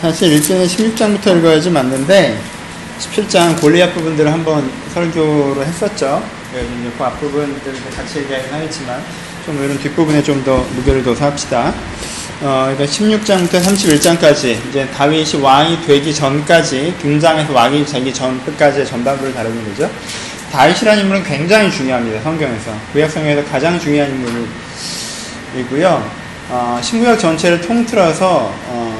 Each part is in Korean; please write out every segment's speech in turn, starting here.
사실 1절은 16장부터 읽어야지 맞는데 17장 골리앗 부분들을 한번 설교로 했었죠. 그 앞부분들 같이 얘기하긴 하겠지만 좀 이런 뒷부분에 좀 더 무게를 둬서 합시다. 어, 그러니까 16장부터 31장까지 이제 다윗이 왕이 되기 전까지 등장해서 왕이 되기 전까지의 전반부를 다루는 거죠. 다윗이라는 인물은 굉장히 중요합니다. 성경에서 구약 성경에서 가장 중요한 인물이고요. 어, 신구약 전체를 통틀어서 어,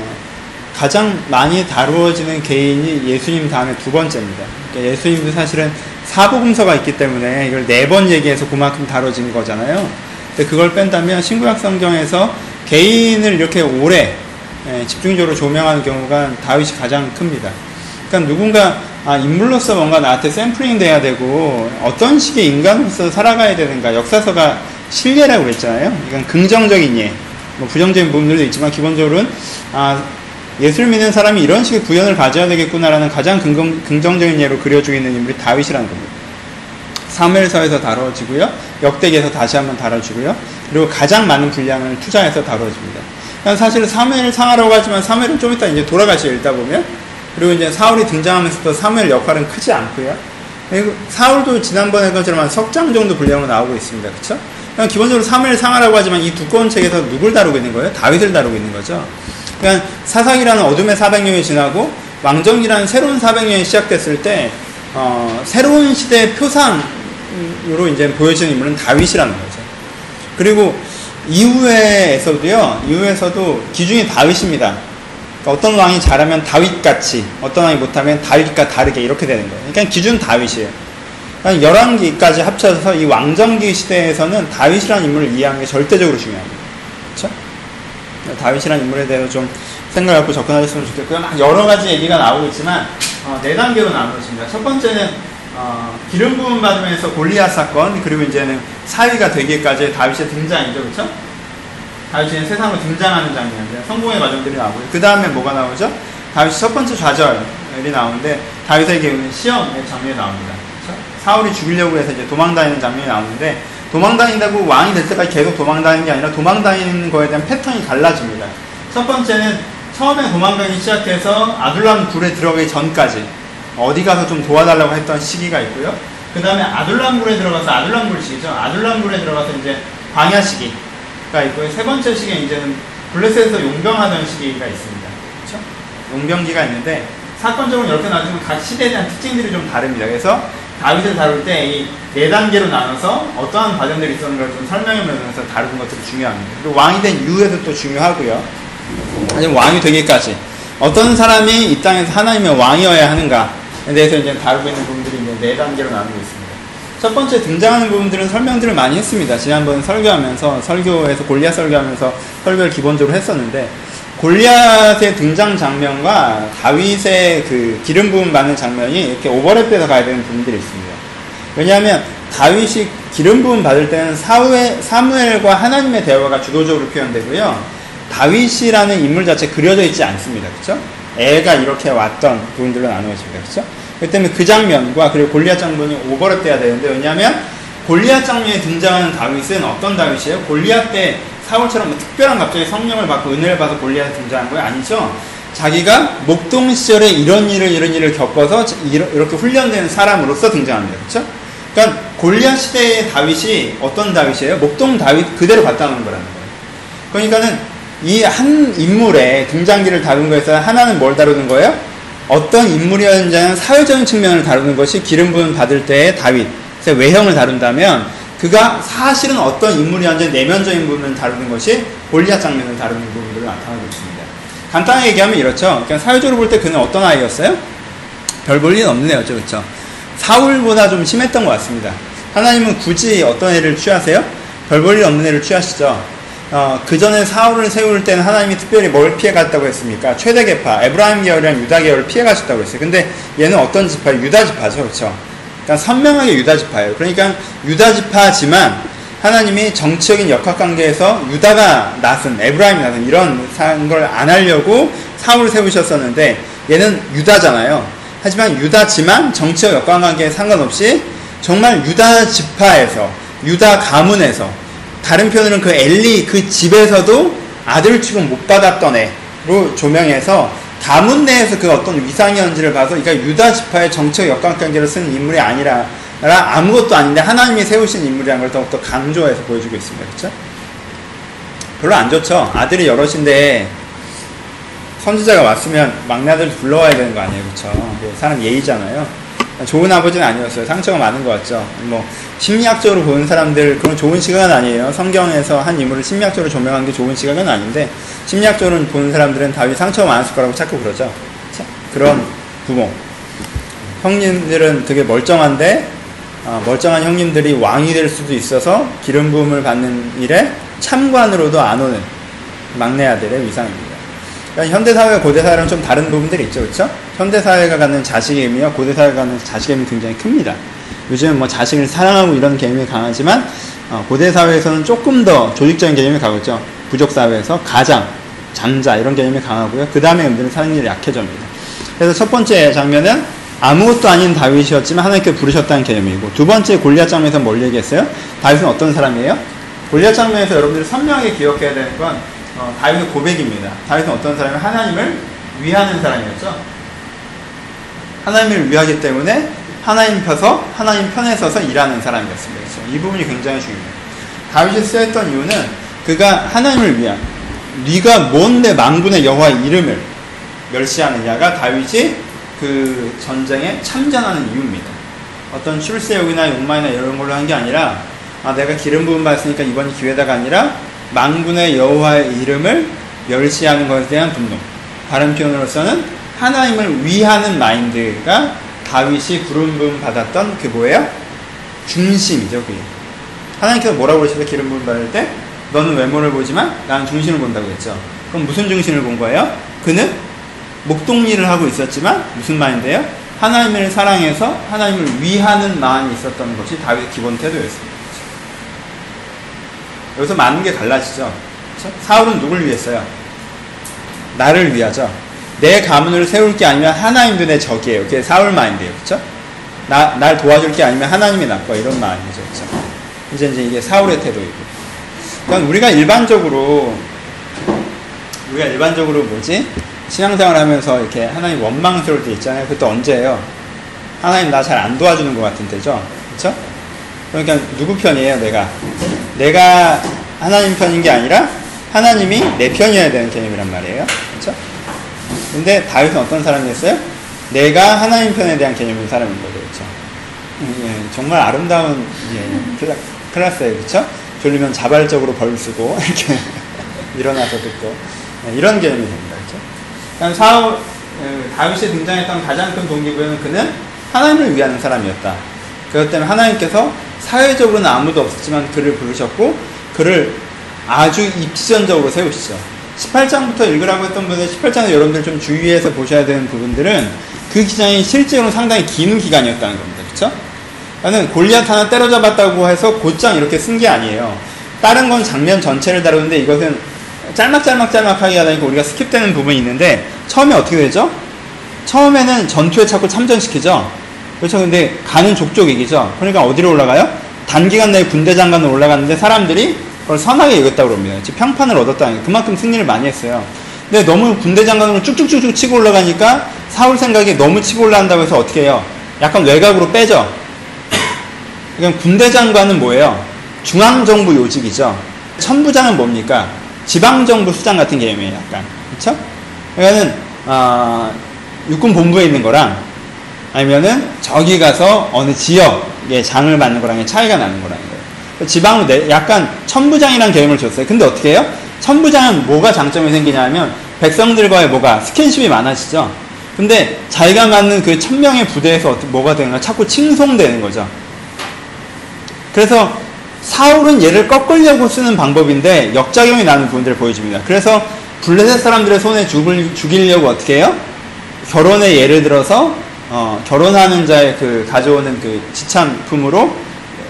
가장 많이 다루어지는 개인이 예수님 다음에 두 번째입니다. 그러니까 예수님도 사실은 사복음서가 있기 때문에 이걸 네 번 얘기해서 그만큼 다뤄진 거잖아요. 근데 그걸 뺀다면 신구약 성경에서 개인을 이렇게 오래 예, 집중적으로 조명하는 경우가 다윗이 가장 큽니다. 그러니까 누군가 아, 인물로서 뭔가 나한테 샘플링 돼야 되고 어떤 식의 인간으로서 살아가야 되는가 역사서가 신뢰라고 그랬잖아요. 이건 긍정적인 예, 뭐 부정적인 부분들도 있지만 기본적으로는 아, 예수를 믿는 사람이 이런 식의 구현을 가져야 되겠구나라는 가장 긍정, 긍정 적인 예로 그려주고 있는 인물이 다윗이라는 겁니다. 사무엘서에서 다뤄지고요. 역대기에서 다시 한번 다뤄지고요. 그리고 가장 많은 분량을 투자해서 다뤄집니다. 사실 사무엘 상하라고 하지만 사무엘은 좀 이따 이제 돌아가시 읽다 보면 그리고 이제 사울이 등장하면서도 사무엘 역할은 크지 않고요. 사울도 지난번에 것처럼 한 석장 정도 분량으로 나오고 있습니다. 그렇죠? 기본적으로 사무엘 상하라고 하지만 이 두꺼운 책에서 누굴 다루고 있는 거예요? 다윗을 다루고 있는 거죠. 그러니까 사상이라는 어둠의 400년이 지나고 왕정이라는 새로운 400년이 시작됐을 때 어, 새로운 시대의 표상으로 이제 보여지는 인물은 다윗이라는 거죠. 그리고 이후에서도요, 이후에서도 기준이 다윗입니다. 그러니까 어떤 왕이 잘하면 다윗같이, 어떤 왕이 못하면 다윗과 다르게 이렇게 되는 거예요. 그러니까 기준 다윗이에요. 그러니까 11기까지 합쳐서 이 왕정기 시대에서는 다윗이라는 인물을 이해하는 게 절대적으로 중요합니다. 다윗이라는 인물에 대해서 좀 생각을 갖고 접근하셨으면 좋겠고요. 막 여러 가지 얘기가 나오고 있지만 어, 네 단계로 나누어집니다. 첫 번째는 어, 기름 부음 받으면서 골리앗 사건 그리고 이제는 사위가 되기까지 다윗의 등장이죠, 그렇죠? 다윗이 세상으로 등장하는 장면인데 성공의 과정들이 나오고요. 그 다음에 뭐가 나오죠? 다윗이 첫 번째 좌절이 나오는데 다윗에게 시험의 장면이 나옵니다. 그렇죠? 사울이 죽이려고 해서 이제 도망다니는 장면이 나오는데 도망다닌다고 왕이 될 때까지 계속 도망다니는 게 아니라 도망다니는 거에 대한 패턴이 달라집니다. 첫 번째는 처음에 도망다니기 시작해서 아둘람 굴에 들어가기 전까지 어디 가서 좀 도와달라고 했던 시기가 있고요. 그 다음에 아둘람 굴에 들어가서 아둘람 굴 시기죠. 아둘람 굴에 들어가서 이제 광야 시기가 있고요. 세 번째 시기는 이제는 블레셋에서 용병하던 시기가 있습니다. 그렇죠? 용병기가 있는데 사건적으로 이렇게 나누면 각 시대에 대한 특징들이 좀 다릅니다. 그래서 다윗을 다룰 때 이 네 단계로 나눠서 어떠한 과정들이 있었는가를 좀 설명해보면서 다루는 것들이 중요합니다. 그리고 왕이 된 이후에도 또 중요하고요. 아니면 왕이 되기까지 어떤 사람이 이 땅에서 하나님의 왕이어야 하는가에 대해서 이제 다루고 있는 부분들이 이제 네 단계로 나누고 있습니다. 첫 번째 등장하는 부분들은 설명들을 많이 했습니다. 지난번 설교하면서 설교에서 골리앗 설교하면서 설교를 기본적으로 했었는데 골리앗의 등장 장면과 다윗의 그 기름 부음 받는 장면이 이렇게 오버랩돼서 가야 되는 부분들이 있습니다. 왜냐하면 다윗이 기름 부음 받을 때는 사우의, 사무엘과 하나님의 대화가 주도적으로 표현되고요. 다윗이라는 인물 자체 그려져 있지 않습니다. 그렇죠? 애가 이렇게 왔던 부분들로 나누어집니다. 그렇죠? 그 때문에 그 장면과 그리고 골리앗 장면이 오버랩돼야 되는데 왜냐하면 골리앗 장면에 등장하는 다윗은 어떤 다윗이에요? 골리앗 때 사울처럼 뭐 특별한 갑자기 성령을 받고 은혜를 받아 골리앗 등장한 거예요? 아니죠? 자기가 목동 시절에 이런 일을 이런 일을 겪어서 이렇게 훈련되는 사람으로서 등장합니다. 그렇죠? 그러니까 골리앗 시대의 다윗이 어떤 다윗이에요? 목동 다윗 그대로 놓은 거라는 거예요. 그러니까는 이 한 인물의 등장기를 다룬 거에서 하나는 뭘 다루는 거예요? 어떤 인물이었는지는 사회적인 측면을 다루는 것이 기름 부음 받을 때의 다윗의 외형을 다룬다면 그가 사실은 어떤 인물이었는지 내면적인 부분을 다루는 것이 골리앗 장면을 다루는 부분들을 나타나고 있습니다. 간단하게 얘기하면 이렇죠. 그냥 사회적으로 볼 때 그는 어떤 아이였어요? 별 볼 일은 없는 애였죠. 그렇죠? 사울보다 좀 심했던 것 같습니다. 하나님은 굳이 어떤 애를 취하세요? 별 볼 일 없는 애를 취하시죠. 어, 그 전에 사울을 세울 때는 하나님이 특별히 뭘 피해갔다고 했습니까? 최대 계파, 에브라임 계열이랑 유다 계열을 피해가셨다고 했어요. 근데 얘는 어떤 지파예요? 유다 지파죠. 그렇죠? 그러니까 선명하게 유다 지파예요. 그러니까 유다 지파지만 하나님이 정치적인 역학관계에서 유다가 나선, 에브라임이 나선 이런 걸 안 하려고 사울을 세우셨었는데 얘는 유다잖아요. 하지만 유다지만 정치적 역학관계에 상관없이 정말 유다 지파에서 유다 가문에서 다른 표현으로는 그 엘리 그 집에서도 아들 취급 못 받았던 애로 조명해서 가문 내에서 그 어떤 위상이었는지를 봐서 그러니까 유다 지파의 정책 역학관계를 쓰는 인물이 아니라 아무것도 아닌데 하나님이 세우신 인물이라는 걸 더욱더 강조해서 보여주고 있습니다. 그렇죠? 별로 안 좋죠. 아들이 여럿인데 선지자가 왔으면 막내 아들 불러와야 되는 거 아니에요, 그렇죠? 사람 예의잖아요. 좋은 아버지는 아니었어요. 상처가 많은 것 같죠. 뭐 심리학적으로 보는 사람들 그런 좋은 시각은 아니에요. 성경에서 한 인물을 심리학적으로 조명한 게 좋은 시각은 아닌데 심리학적으로 보는 사람들은 다윗 상처가 많았을 거라고 자꾸 그러죠. 그런 부모. 형님들은 되게 멀쩡한데 어, 멀쩡한 형님들이 왕이 될 수도 있어서 기름 부음을 받는 일에 참관으로도 안 오는 막내 아들의 위상입니다. 그러니까 현대 사회와 고대 사회랑 좀 다른 부분들이 있죠, 그렇죠? 현대 사회가 갖는 자식의 의미와 고대 사회가 갖는 자식의 의미 굉장히 큽니다. 요즘은 뭐 자식을 사랑하고 이런 개념이 강하지만 어, 고대 사회에서는 조금 더 조직적인 개념이 강하죠. 부족 사회에서 가장, 장자 이런 개념이 강하고요. 그 다음에 음들은 사랑률이 약해집니다. 그래서 첫 번째 장면은 아무것도 아닌 다윗이었지만 하나님께 부르셨다는 개념이고 두 번째 골리앗 장면에서 뭘 얘기했어요? 다윗은 어떤 사람이에요? 골리앗 장면에서 여러분들이 선명하게 기억해야 되는 건 어, 다윗의 고백입니다. 다윗은 어떤 사람이 하나님을 위하는 사람이었죠. 하나님을 위하기 때문에 하나님 펴서 하나님 편에 서서 일하는 사람이었습니다. 그렇죠? 이 부분이 굉장히 중요해요. 다윗이 쓰였던 이유는 그가 하나님을 위한 네가 뭔데 망군의 여호와의 이름을 멸시하느냐가 다윗이 그 전쟁에 참전하는 이유입니다. 어떤 출세욕이나 욕망이나 이런 걸로 한 게 아니라 아 내가 기름 부음 받았으니까 이번이 기회다가 아니라 망군의 여호와의 이름을 멸시하는 것에 대한 분노. 다른 표현으로서는 하나님을 위하는 마인드가 다윗이 부름 부음 받았던 그 뭐예요? 중심이죠, 그게. 하나님께서 뭐라고 그러셔서 기름 부음 받을 때 너는 외모를 보지만 나는 중심을 본다고 했죠. 그럼 무슨 중심을 본 거예요? 그는 목동일을 하고 있었지만 무슨 마인드예요? 하나님을 사랑해서 하나님을 위하는 마음이 있었던 것이 다윗의 기본 태도였습니다. 여기서 많은 게 달라지죠. 그렇죠? 사울은 누굴 위했어요? 나를 위하죠. 내 가문을 세울 게 아니면 하나님도 내 적이에요. 그게 사울 마인드예요. 그렇죠? 나, 날 도와줄 게 아니면 하나님이 나빠. 이런 마음이죠. 그렇죠? 이제 이제 이게 사울의 태도이고. 그러니까 우리가 일반적으로 우리가 일반적으로 뭐지? 신앙생활 하면서 이렇게 하나님 원망스러울 때 있잖아요. 그때 언제예요? 하나님 나 잘 안 도와주는 것 같은 때죠. 그렇죠? 그러니까 누구 편이에요, 내가? 내가 하나님 편인 게 아니라 하나님이 내 편이어야 되는 개념이란 말이에요. 그렇죠? 근데 다윗은 어떤 사람이었어요? 내가 하나님 편에 대한 개념인 사람인 거죠. 그렇죠? 예, 정말 아름다운 예, 클라, 클라스예요. 그렇죠? 졸리면 자발적으로 벌 쓰고 이렇게 일어나서 듣고 예, 이런 개념이 됩니다. 그렇죠? 그럼 사울 예, 다윗이 등장했던 가장 큰 동기부여는 그는 하나님을 위하는 사람이었다. 그렇기 때문에 하나님께서 사회적으로는 아무도 없었지만 그를 부르셨고 그를 아주 입지전적으로 세우시죠. 18장부터 읽으라고 했던 분들 18장에 여러분들 좀 주의해서 보셔야 되는 부분들은 그 기간이 실제로 상당히 긴 기간이었다는 겁니다. 그렇죠? 나는 골리앗 하나 때려잡았다고 해서 곧장 이렇게 쓴 게 아니에요. 다른 건 장면 전체를 다루는데 이것은 짤막짤막짤막하게 하다 보니까 우리가 스킵되는 부분이 있는데 처음에 어떻게 되죠? 처음에는 전투에 자꾸 참전시키죠. 그렇죠. 근데 가는 족족 얘기죠. 그러니까 어디로 올라가요? 단기간 내에 군대 장관으로 올라갔는데 사람들이 그걸 선하게 여겼다고 그럽니다. 즉 평판을 얻었다는 게 그만큼 승리를 많이 했어요. 근데 너무 군대 장관으로 쭉쭉쭉쭉 치고 올라가니까 사울 생각에 너무 치고 올라간다고 해서 어떻게 해요? 약간 외곽으로 빼죠. 그러니까 군대 장관은 뭐예요? 중앙정부 요직이죠. 천부장은 뭡니까? 지방정부 수장 같은 개념이에요, 약간. 그쵸? 그러니까는, 어, 육군 본부에 있는 거랑 아니면은 저기 가서 어느 지역 에 장을 받는 거랑의 차이가 나는 거라는 거예요. 지방 내 약간 천부장이라는 개념을 줬어요. 근데 어떻게 해요? 천부장은 뭐가 장점이 생기냐면 백성들과의 뭐가 스킨십이 많아지죠. 근데 자기가 맞는 그 천명의 부대에서 뭐가 되는가 자꾸 칭송되는 거죠. 그래서 사울은 얘를 꺾으려고 쓰는 방법인데 역작용이 나는 부분들을 보여줍니다. 그래서 블레셋 사람들의 손에 죽을, 죽이려고 어떻게 해요? 결혼에 예를 들어서 어, 결혼하는 자의 그 가져오는 그 지참품으로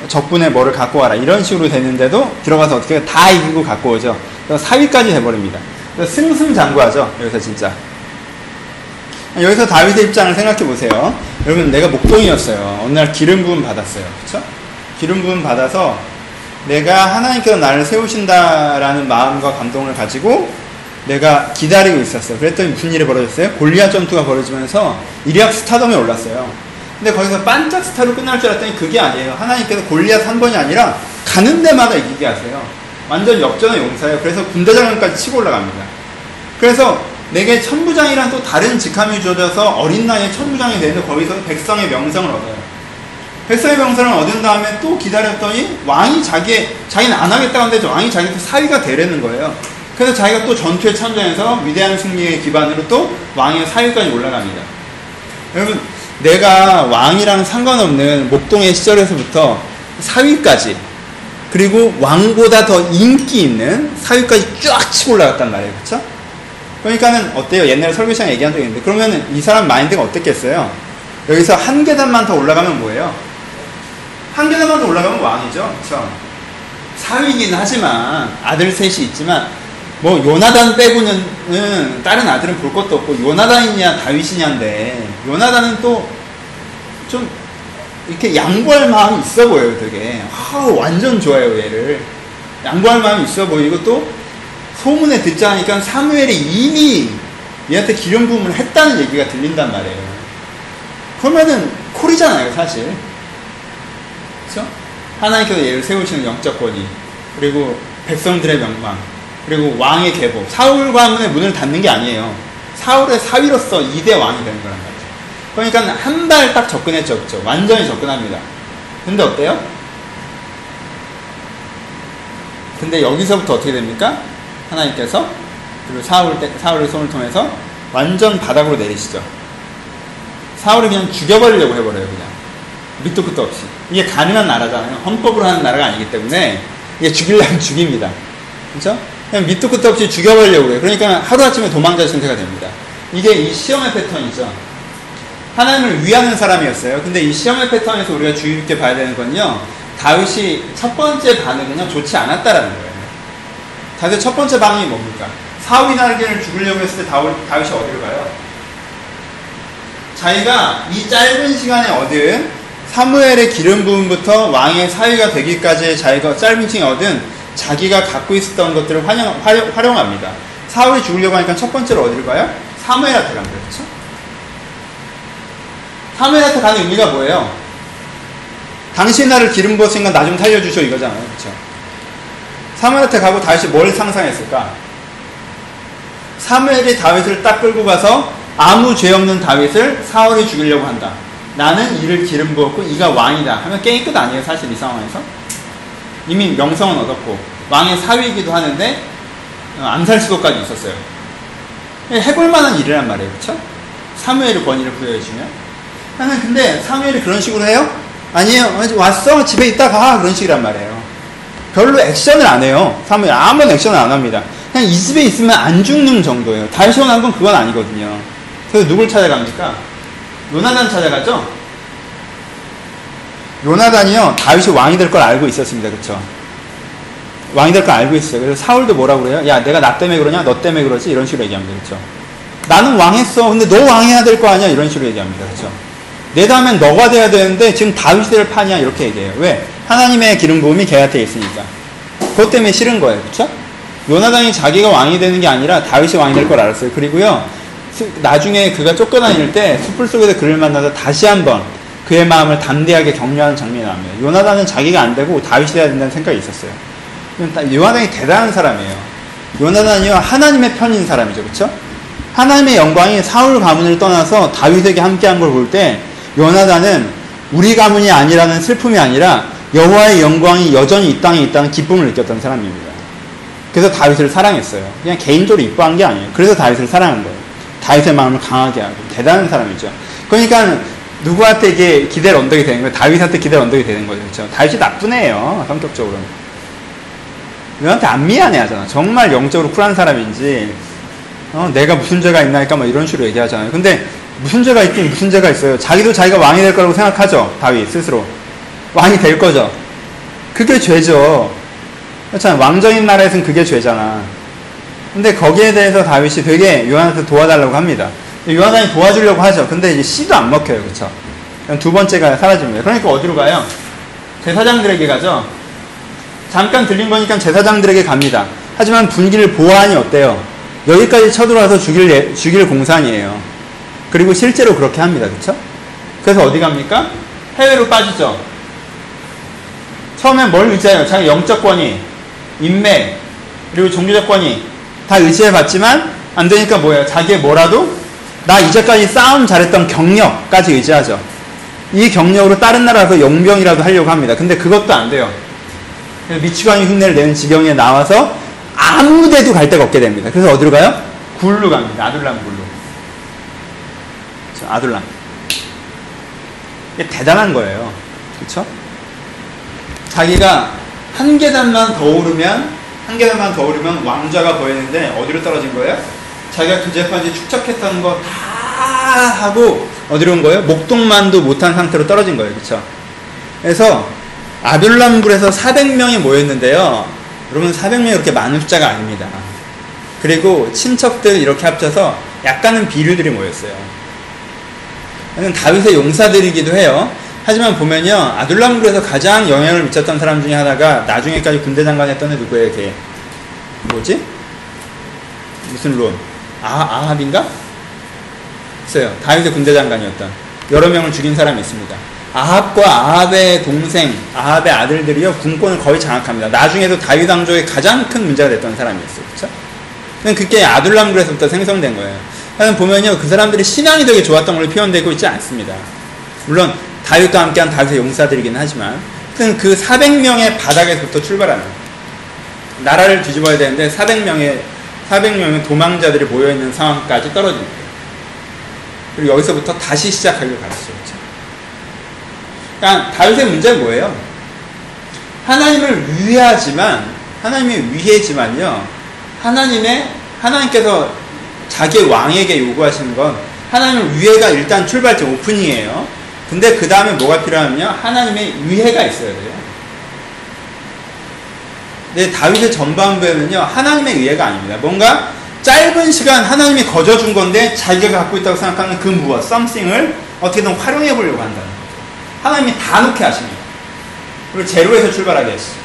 적분에 뭐를 갖고 와라 이런 식으로 되는데도 들어가서 어떻게 다 이기고 갖고 오죠. 사위까지 돼버립니다. 승승장구하죠. 여기서 진짜. 여기서 다윗의 입장을 생각해 보세요. 여러분 내가 목동이었어요. 어느 날 기름 부음 받았어요. 그렇죠? 기름 부음 받아서 내가 하나님께서 나를 세우신다라는 마음과 감동을 가지고 내가 기다리고 있었어요. 그랬더니 무슨 일이 벌어졌어요? 골리앗 전투가 벌어지면서 이리압 스타덤에 올랐어요. 근데 거기서 반짝 스타로 끝날 줄 알았더니 그게 아니에요. 하나님께서 골리앗 한 번이 아니라 가는 데마다 이기게 하세요. 완전 역전의 용사예요. 그래서 군대장관까지 치고 올라갑니다. 그래서 내게 천부장이란 또 다른 직함이 주어져서 어린 나이에 천부장이 되는데 거기서 백성의 명성을 얻어요. 백성의 명성을 얻은 다음에 또 기다렸더니 왕이 자기의 자기는 안 하겠다고 하는데 왕이 자기한테 사위가 되려는 거예요. 그래서 자기가 또 전투에 참전해서 위대한 승리의 기반으로 또 왕의 사위까지 올라갑니다. 여러분 내가 왕이랑 상관없는 목동의 시절에서부터 사위까지 그리고 왕보다 더 인기 있는 사위까지 쫙 치고 올라갔단 말이에요. 그렇죠? 그러니까는 어때요? 옛날에 설교 시간에 얘기한 적이 있는데 그러면 이 사람 마인드가 어땠겠어요? 여기서 한 계단만 더 올라가면 뭐예요? 한 계단만 더 올라가면 왕이죠. 그렇죠? 사위긴 하지만 아들 셋이 있지만 뭐 요나단 빼고는 다른 아들은 볼 것도 없고 요나단이냐 다윗이냐인데 요나단은 또 좀 이렇게 양보할 마음이 있어 보여요 되게. 아 완전 좋아요 얘를. 양보할 마음이 있어 보이고 또 소문에 듣자니까 사무엘이 이미 얘한테 기름 부음을 했다는 얘기가 들린단 말이에요. 그러면은 콜이잖아요 사실. 그렇죠? 하나님께서 얘를 세우시는 영적 권위 그리고 백성들의 명망 그리고 왕의 계보. 사울 가문의 문을 닫는 게 아니에요. 사울의 사위로서 2대 왕이 되는 거란 말이죠. 그러니까 한 달 딱 접근했죠. 그죠? 완전히 접근합니다. 근데 어때요? 근데 여기서부터 어떻게 됩니까? 하나님께서 그리고 사울 때, 사울의 손을 통해서 완전 바닥으로 내리시죠. 사울이 그냥 죽여버리려고 해버려요, 그냥. 밑도 끝도 없이. 이게 가능한 나라잖아요. 헌법으로 하는 나라가 아니기 때문에 이게 죽이려면 죽입니다. 그렇죠? 그냥 밑도 끝도 없이 죽여버리려고 해요. 그러니까 하루아침에 도망자 상태가 됩니다. 이게 이 시험의 패턴이죠. 하나님을 위하는 사람이었어요. 근데 이 시험의 패턴에서 우리가 주의 깊게 봐야 되는 건요. 다윗이 첫 번째 반응은요, 좋지 않았다라는 거예요. 다윗의 첫 번째 반응이 뭡니까? 사위 나르게를 죽으려고 했을 때 다윗, 다윗이 어디로 가요? 자기가 이 짧은 시간에 얻은 사무엘의 기름 부음부터 왕의 사위가 되기까지의 자기가 짧은 시간에 얻은 자기가 갖고 있었던 것들을 활용, 활용, 합니다 사울이 죽으려고 하니까 첫 번째로 어디를 가요? 사무엘한테 갑니다. 그렇죠? 사무엘한테 가는 의미가 뭐예요? 당신 나를 기름 부었으니까 나좀 살려주셔 이거잖아요. 그렇죠? 사무엘한테 가고 다윗이 뭘 상상했을까? 사무엘이 다윗을 딱 끌고 가서 아무 죄 없는 다윗을 사울이 죽이려고 한다. 나는 이를 기름 부었고 이가 왕이다 하면 게임 끝 아니에요 사실 이 상황에서 이미 명성은 얻었고 왕의 사위이기도 하는데 어, 암살 수도까지 있었어요. 해볼 만한 일이란 말이에요. 그렇죠? 사무엘의 권위를 부여해 주면 나는 근데 사무엘이 그런 식으로 해요? 아니에요. 왔어 집에 있다 가 그런 식이란 말이에요. 별로 액션을 안 해요. 사무엘 아무런 액션을 안 합니다. 그냥 이 집에 있으면 안 죽는 정도예요. 다시 원한 건 그건 아니거든요. 그래서 누굴 찾아갑니까? 요나단 찾아가죠? 요나단이요 다윗이 왕이 될 걸 알고 있었습니다. 그렇죠? 왕이 될 걸 알고 있어요. 그래서 사울도 뭐라고 그래요? 야 내가 나 때문에 그러냐? 너 때문에 그러지? 이런 식으로 얘기합니다. 그렇죠? 나는 왕했어. 근데 너 왕해야 될 거 아니야? 이런 식으로 얘기합니다. 그렇죠? 내 다음엔 너가 돼야 되는데 지금 다윗이 될 판이야 이렇게 얘기해요. 왜? 하나님의 기름 부음이 걔한테 있으니까. 그것 때문에 싫은 거예요. 그렇죠? 요나단이 자기가 왕이 되는 게 아니라 다윗이 왕이 될 걸 알았어요. 그리고요. 나중에 그가 쫓겨다닐 때 숲을 속에서 그를 만나서 다시 한번 그의 마음을 담대하게 격려하는 장면이 나옵니다. 요나단은 자기가 안 되고 다윗이 돼야 된다는 생각이 있었어요. 요나단이 대단한 사람이에요. 요나단이요 하나님의 편인 사람이죠, 그렇죠? 하나님의 영광이 사울 가문을 떠나서 다윗에게 함께한 걸 볼 때 요나단은 우리 가문이 아니라는 슬픔이 아니라 여호와의 영광이 여전히 이 땅에 있다는 기쁨을 느꼈던 사람입니다. 그래서 다윗을 사랑했어요. 그냥 개인적으로 이뻐한 게 아니에요. 그래서 다윗을 사랑한 거예요. 다윗의 마음을 강하게 하고 대단한 사람이죠. 그러니까 누구한테 이게 기대를 언덕이 되는 거예요? 다윗한테 기대를 언덕이 되는 거죠. 그렇죠? 다윗이 나쁜 애예요. 성격적으로. 너한테 안 미안해 하잖아. 정말 영적으로 쿨한 사람인지, 어, 내가 무슨 죄가 있나 할까, 뭐 이런 식으로 얘기하잖아요. 근데 무슨 죄가 있긴 무슨 죄가 있어요. 자기도 자기가 왕이 될 거라고 생각하죠. 다윗 스스로. 왕이 될 거죠. 그게 죄죠. 그렇잖아. 왕정인 나라에서는 그게 죄잖아. 근데 거기에 대해서 다윗이 되게 요한한테 도와달라고 합니다. 요한단이 도와주려고 하죠. 근데 이제 씨도 안 먹혀요. 그쵸? 두 번째가 사라집니다. 그러니까 어디로 가요? 제사장들에게 가죠. 잠깐 들린 거니까 제사장들에게 갑니다. 하지만 분기를 보아하니 어때요? 여기까지 쳐들어와서 죽일, 예- 죽일 공산이에요. 그리고 실제로 그렇게 합니다. 그쵸? 그래서 어디 갑니까? 해외로 빠지죠. 처음엔 뭘 의지해요? 자기 영적 권위, 인맥, 그리고 종교적 권위 다 의지해봤지만 안 되니까 뭐예요? 자기의 뭐라도 나 이제까지 싸움 잘했던 경력까지 의지하죠. 이 경력으로 다른 나라에서 용병이라도 하려고 합니다. 근데 그것도 안 돼요. 미치광이 흉내를 내는 지경에 나와서 아무 데도 갈 데가 없게 됩니다. 그래서 어디로 가요? 굴로 갑니다. 아둘람 굴로. 그쵸? 아둘람. 이게 대단한 거예요. 그렇죠? 자기가 한 계단만 더 오르면 한 계단만 더 오르면 왕좌가 보이는데 어디로 떨어진 거예요? 자기가 그제까지 축적했던 거 다 하고 어디로 온 거예요? 목동만도 못한 상태로 떨어진 거예요. 그렇죠? 그래서 아둘람굴에서 400명이 모였는데요. 여러분 400명이 그렇게 많은 숫자가 아닙니다. 그리고 친척들 이렇게 합쳐서 약간은 비류들이 모였어요. 이건 다윗의 용사들이기도 해요. 하지만 보면요, 아둘람굴에서 가장 영향을 미쳤던 사람 중에 하나가 나중에까지 군대 장관 했던 애 누구예요, 걔? 뭐지? 무슨 론? 아, 아합인가? 있어요. 다윗의 군대 장관이었던. 여러 명을 죽인 사람이 있습니다. 아합과 아합의 동생, 아합의 아들들이요, 군권을 거의 장악합니다. 나중에도 다윗 왕조의 가장 큰 문제가 됐던 사람이었어요. 그쵸? 그게 아둘람굴에서부터 생성된 거예요. 하여튼 보면요, 그 사람들이 신앙이 되게 좋았던 걸로 표현되고 있지 않습니다. 물론, 다윗과 함께한 다윗의 용사들이긴 하지만, 그 400명의 바닥에서부터 출발하는, 나라를 뒤집어야 되는데, 400명의, 400명의 도망자들이 모여있는 상황까지 떨어집니다. 그리고 여기서부터 다시 시작하기로 가르쳤죠. 그러니까, 다윗의 문제는 뭐예요? 하나님을 위하지만, 하나님의 위해지만요, 하나님의, 하나님께서 자기 왕에게 요구하시는 건 하나님을 위해가 일단 출발점 오프닝이에요. 근데 그 다음에 뭐가 필요하면요. 하나님의 위해가 있어야 돼요. 근데 다윗의 전반부에는요. 하나님의 위해가 아닙니다. 뭔가 짧은 시간 하나님이 거저준 건데 자기가 갖고 있다고 생각하는 그 무엇, something을 어떻게든 활용해 보려고 한다는 거죠. 하나님이 다 놓게 하십니다. 그리고 제로에서 출발하게 했어요.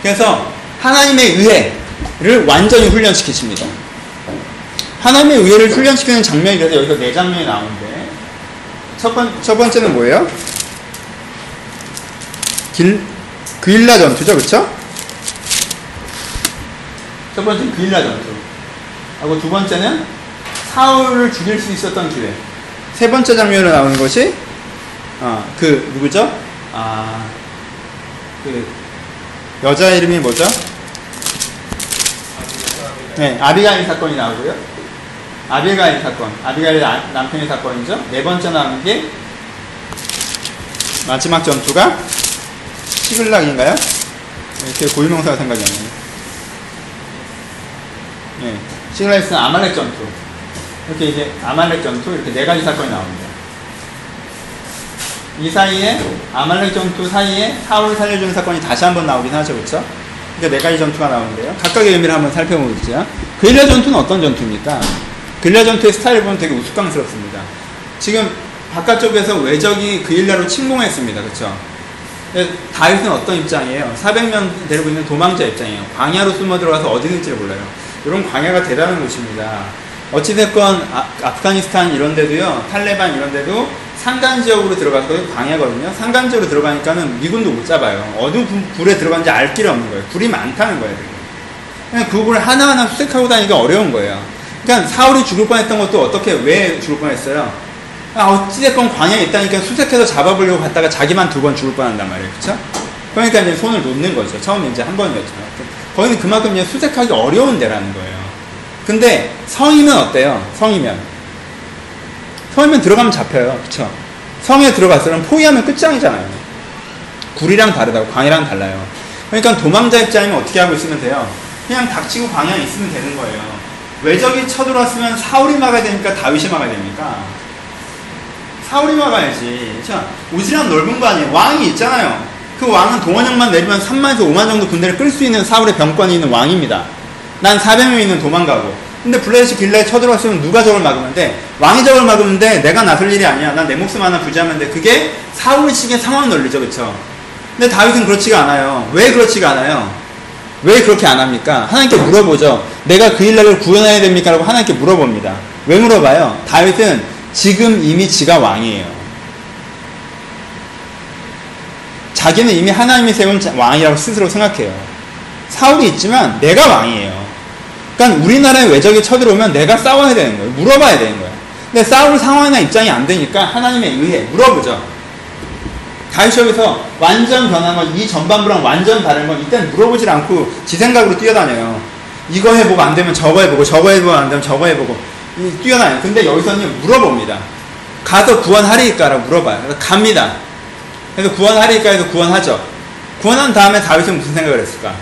그래서 하나님의 의해를 완전히 훈련시키십니다. 하나님의 의해를 훈련시키는 장면이 그래서 여기서 네 장면이 나오는데 첫, 번, 첫 번째는 뭐예요? 길, 그일라 전투죠, 그쵸? 첫 번째는 그일라 전투. 하고 두 번째는 사울을 죽일 수 있었던 기회. 세 번째 장면으로 나오는 것이, 아, 그, 누구죠? 아, 그, 여자 이름이 뭐죠? 네, 아비가일 사건이 나오고요. 아비가일 사건, 아비가일 남편의 사건이죠. 네 번째 나오는 게 마지막 전투가 시글락인가요? 이렇게 고유명사가 생각이 안 나요. 네, 시글락에서는 아말렉 전투. 이렇게 이제 아말렉 전투 이렇게 네 가지 사건이 나옵니다. 이 사이에 아말렉 전투 사이에 사울을 살려주는 사건이 다시 한 번 나오긴 하죠, 그렇죠? 그러니까 네 가지 전투가 나오는데요. 각각의 의미를 한번 살펴보죠. 그일라 전투는 어떤 전투입니까? 그일라 전투의 스타일을 보면 되게 우스꽝스럽습니다. 지금 바깥쪽에서 외적이 그일라로 침공했습니다. 그렇죠? 다윗은 어떤 입장이에요? 400명 데리고 있는 도망자 입장이에요. 광야로 숨어 들어가서 어디 있는지를 몰라요. 이런 광야가 대단한 곳입니다. 어찌됐건 아, 아프가니스탄 이런 데도요, 탈레반 이런 데도 산간 지역으로 들어가서 광야거든요. 산간 지역으로 들어가니까는 미군도 못 잡아요. 어느 불에 들어간지 알 길이 없는 거예요. 불이 많다는 거예요. 그냥 그 불을 하나하나 수색하고 다니기가 어려운 거예요. 그러니까 사울이 죽을 뻔했던 것도 어떻게 왜 죽을 뻔했어요? 아, 어찌됐건 광야에 있다니까 수색해서 잡아보려고 갔다가 자기만 두 번 죽을 뻔한단 말이에요. 그쵸? 그러니까 이제 손을 놓는 거죠. 처음에 이제 한 번이었죠. 거기는 그만큼 이제 수색하기 어려운 데라는 거예요. 근데 성이면 어때요? 성이면. 성이면 들어가면 잡혀요. 그쵸? 성에 들어갔으면 포위하면 끝장이잖아요. 굴이랑 다르다고, 광이랑 달라요. 그러니까 도망자 입장이면 어떻게 하고 있으면 돼요? 그냥 닥치고 광야에 있으면 되는 거예요. 외적이 쳐들어왔으면 사울이 막아야 되니까 다윗이 막아야 됩니까? 사울이 막아야지. 자, 오지랖 넓은 거 아니에요. 왕이 있잖아요. 그 왕은 동원령만 내리면 3만에서 5만 정도 군대를 끌 수 있는 사울의 병권이 있는 왕입니다. 난 400명 있는 도망가고. 근데 블레셋이 길라에 쳐들어왔으면 누가 저걸 막으면 돼? 왕이 저걸 막으면 돼. 내가 나설 일이 아니야. 난 내 목숨 하나 부지하면 돼. 그게 사울식의 상황 논리죠. 그쵸? 근데 다윗은 그렇지가 않아요. 왜 그렇지가 않아요? 왜 그렇게 안 합니까? 하나님께 물어보죠. 내가 그 일날을 구원해야 됩니까? 라고 하나님께 물어봅니다. 왜 물어봐요? 다윗은 지금 이미 지가 왕이에요. 자기는 이미 하나님이 세운 왕이라고 스스로 생각해요. 사울이 있지만 내가 왕이에요. 그러니까 우리나라에 외적이 쳐들어오면 내가 싸워야 되는 거예요. 물어봐야 되는 거예요. 근데 싸울 상황이나 입장이 안 되니까 하나님에 의해 물어보죠. 다윗이 여기서 완전 변한 건 이 전반부랑 완전 다른 건 이때는 물어보질 않고 지 생각으로 뛰어다녀요. 이거 해보고 안 되면 저거 해보고 저거 해보고 안 되면 저거 해보고 뛰어다녀요. 근데 여기서는 물어봅니다. 가서 구원하리까라고 물어봐요. 갑니다. 그래서 구원하리까 해서 구원하죠. 구원한 다음에 다윗은 무슨 생각을 했을까?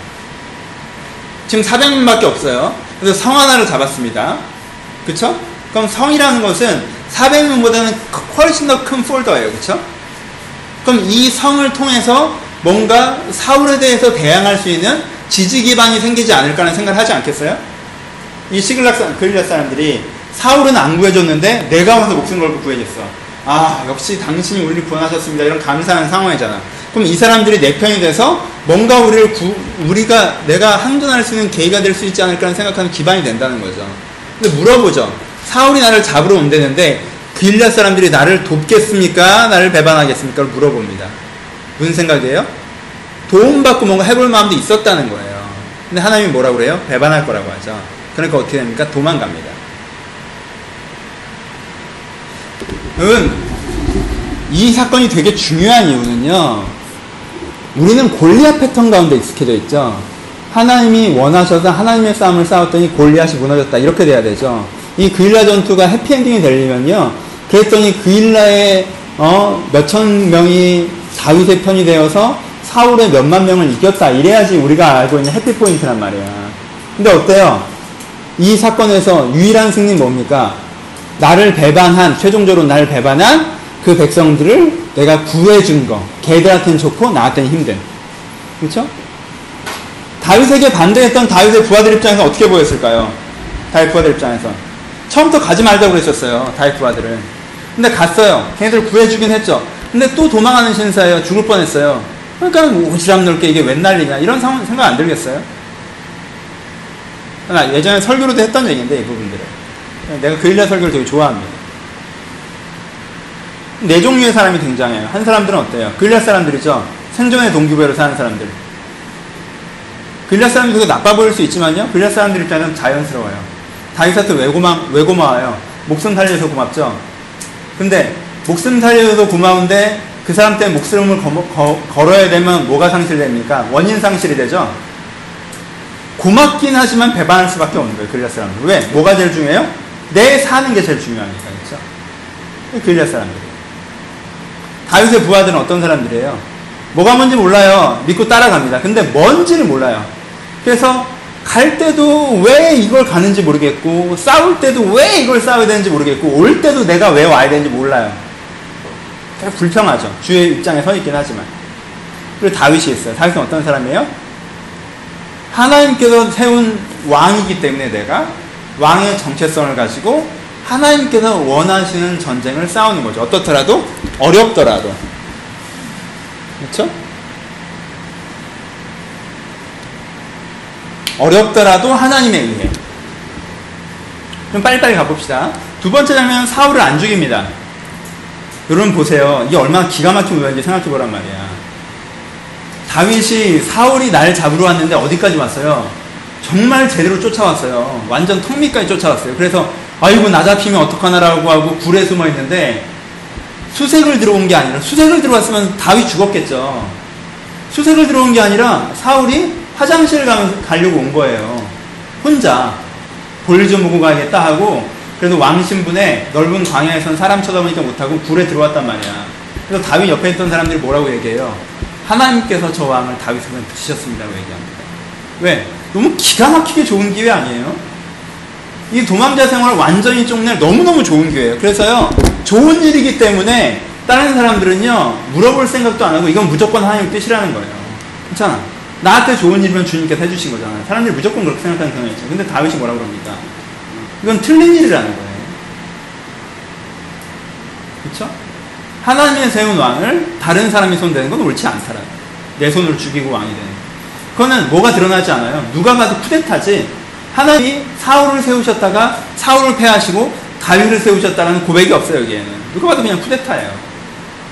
지금 400명밖에 없어요. 그래서 성 하나를 잡았습니다. 그쵸? 그럼 성이라는 것은 400명보다는 훨씬 더 큰 폴더예요. 그쵸? 그럼 이 성을 통해서 뭔가 사울에 대해서 대항할 수 있는 지지 기반이 생기지 않을까라는 생각을 하지 않겠어요? 이 시글락 그릴라 사람들이 사울은 안 구해줬는데 내가 와서 목숨 걸고 구해줬어. 아 역시 당신이 우리를 구원하셨습니다. 이런 감사한 상황이잖아. 그럼 이 사람들이 내 편이 돼서 뭔가 우리를 구, 우리가 내가 항전할 수 있는 계기가 될 수 있지 않을까라는 생각하는 기반이 된다는 거죠. 근데 물어보죠. 사울이 나를 잡으러 온다는데 빌라 사람들이 나를 돕겠습니까? 나를 배반하겠습니까? 물어봅니다. 무슨 생각이에요? 도움받고 뭔가 해볼 마음도 있었다는 거예요. 근데 하나님이 뭐라고 그래요? 배반할 거라고 하죠. 그러니까 어떻게 됩니까? 도망갑니다. 은, 이 사건이 되게 중요한 이유는요. 우리는 골리앗 패턴 가운데 익숙해져 있죠. 하나님이 원하셔서 하나님의 싸움을 싸웠더니 골리앗이 무너졌다. 이렇게 돼야 되죠. 이 그일라 전투가 해피엔딩이 되려면요. 그랬더니 그일라의 어, 몇천 명이 다윗의 편이 되어서 사울의 몇만 명을 이겼다. 이래야지 우리가 알고 있는 해피 포인트란 말이야. 근데 어때요? 이 사건에서 유일한 승리는 뭡니까? 나를 배반한, 최종적으로 나를 배반한 그 백성들을 내가 구해준 거. 걔들한테는 좋고 나한테는 힘든. 그렇죠? 다윗에게 반대했던 다윗의 부하들 입장에서 어떻게 보였을까요? 다윗 부하들 입장에서. 처음부터 가지 말자고 그랬었어요. 다윗 부하들을. 근데 갔어요. 걔네들 구해주긴 했죠. 근데 또 도망가는 신사예요. 죽을 뻔했어요. 그러니까 뭐 오지랖 넓게 이게 웬 난리냐 이런 상황 생각 안 들겠어요? 나 예전에 설교로도 했던 얘기인데 이 부분들을 내가 그일라 설교를 되게 좋아합니다. 네 종류의 사람이 등장해요. 한 사람들은 어때요? 그일라 사람들이죠. 생존의 동기부여로 사는 사람들. 그일라 사람들이 되게 나빠 보일 수 있지만요. 그일라 사람들 입장에서는 자연스러워요. 다윗한테 왜 고마 왜 고마워요? 목숨 살려서 고맙죠. 근데 목숨 살려서 고마운데 그 사람 때문에 목숨을 거, 걸어야 되면 뭐가 상실됩니까? 원인 상실이 되죠. 고맙긴 하지만 배반할 수밖에 없는 거예요. 그릴라 사람들. 왜? 뭐가 제일 중요해요? 내 사는 게 제일 중요하니까. 그렇죠? 그릴라 사람들. 다윗의 부하들은 어떤 사람들이에요? 뭐가 뭔지 몰라요. 믿고 따라갑니다. 근데 뭔지를 몰라요. 그래서 갈 때도 왜 이걸 가는지 모르겠고 싸울 때도 왜 이걸 싸워야 되는지 모르겠고 올 때도 내가 왜 와야 되는지 몰라요. 불평하죠. 주의 입장에 서 있긴 하지만. 그리고 다윗이 있어요. 다윗은 어떤 사람이에요? 하나님께서 세운 왕이기 때문에 내가 왕의 정체성을 가지고 하나님께서 원하시는 전쟁을 싸우는 거죠. 어떻더라도 어렵더라도. 그렇죠? 어렵더라도 하나님에 의해. 그럼 빨리빨리 가봅시다. 두 번째 장면은 사울을 안 죽입니다. 여러분 보세요. 이게 얼마나 기가 막힌 우연인지 생각해 보란 말이야. 다윗이 사울이 날 잡으러 왔는데 어디까지 왔어요? 정말 제대로 쫓아왔어요. 완전 턱 밑까지 쫓아왔어요. 그래서 아이고 나 잡히면 어떡하나라고 하고 굴에 숨어 있는데 수색을 들어온 게 아니라 수색을 들어왔으면 다윗 죽었겠죠. 수색을 들어온 게 아니라 사울이 화장실 가면서 가려고 온 거예요. 혼자 볼일 좀 보고 가야겠다 하고 그래도 왕 신분에 넓은 광야에선 사람 쳐다보니까 못하고 굴에 들어왔단 말이야. 그래서 다윗 옆에 있던 사람들이 뭐라고 얘기해요? 하나님께서 저 왕을 다윗에게 붙이셨습니다고 얘기합니다. 왜? 너무 기가 막히게 좋은 기회 아니에요? 이 도망자 생활을 완전히 쪽낼 너무너무 좋은 기회예요. 그래서요, 좋은 일이기 때문에 다른 사람들은요, 물어볼 생각도 안 하고 이건 무조건 하나님 뜻이라는 거예요. 괜찮아. 나한테 좋은 일이면 주님께서 해주신 거잖아요. 사람들이 무조건 그렇게 생각하는 경향이 있죠. 근데 다윗이 뭐라고 그럽니까? 이건 틀린 일이라는 거예요. 그렇죠? 하나님의 세운 왕을 다른 사람이 손대는 건 옳지 않더라. 내 손으로 죽이고 왕이 되는. 그거는 뭐가 드러나지 않아요. 누가 봐도 쿠데타지. 하나님이 사울을 세우셨다가 사울을 패하시고 다윗을 세우셨다는 고백이 없어요 여기에는. 누가 봐도 그냥 쿠데타예요.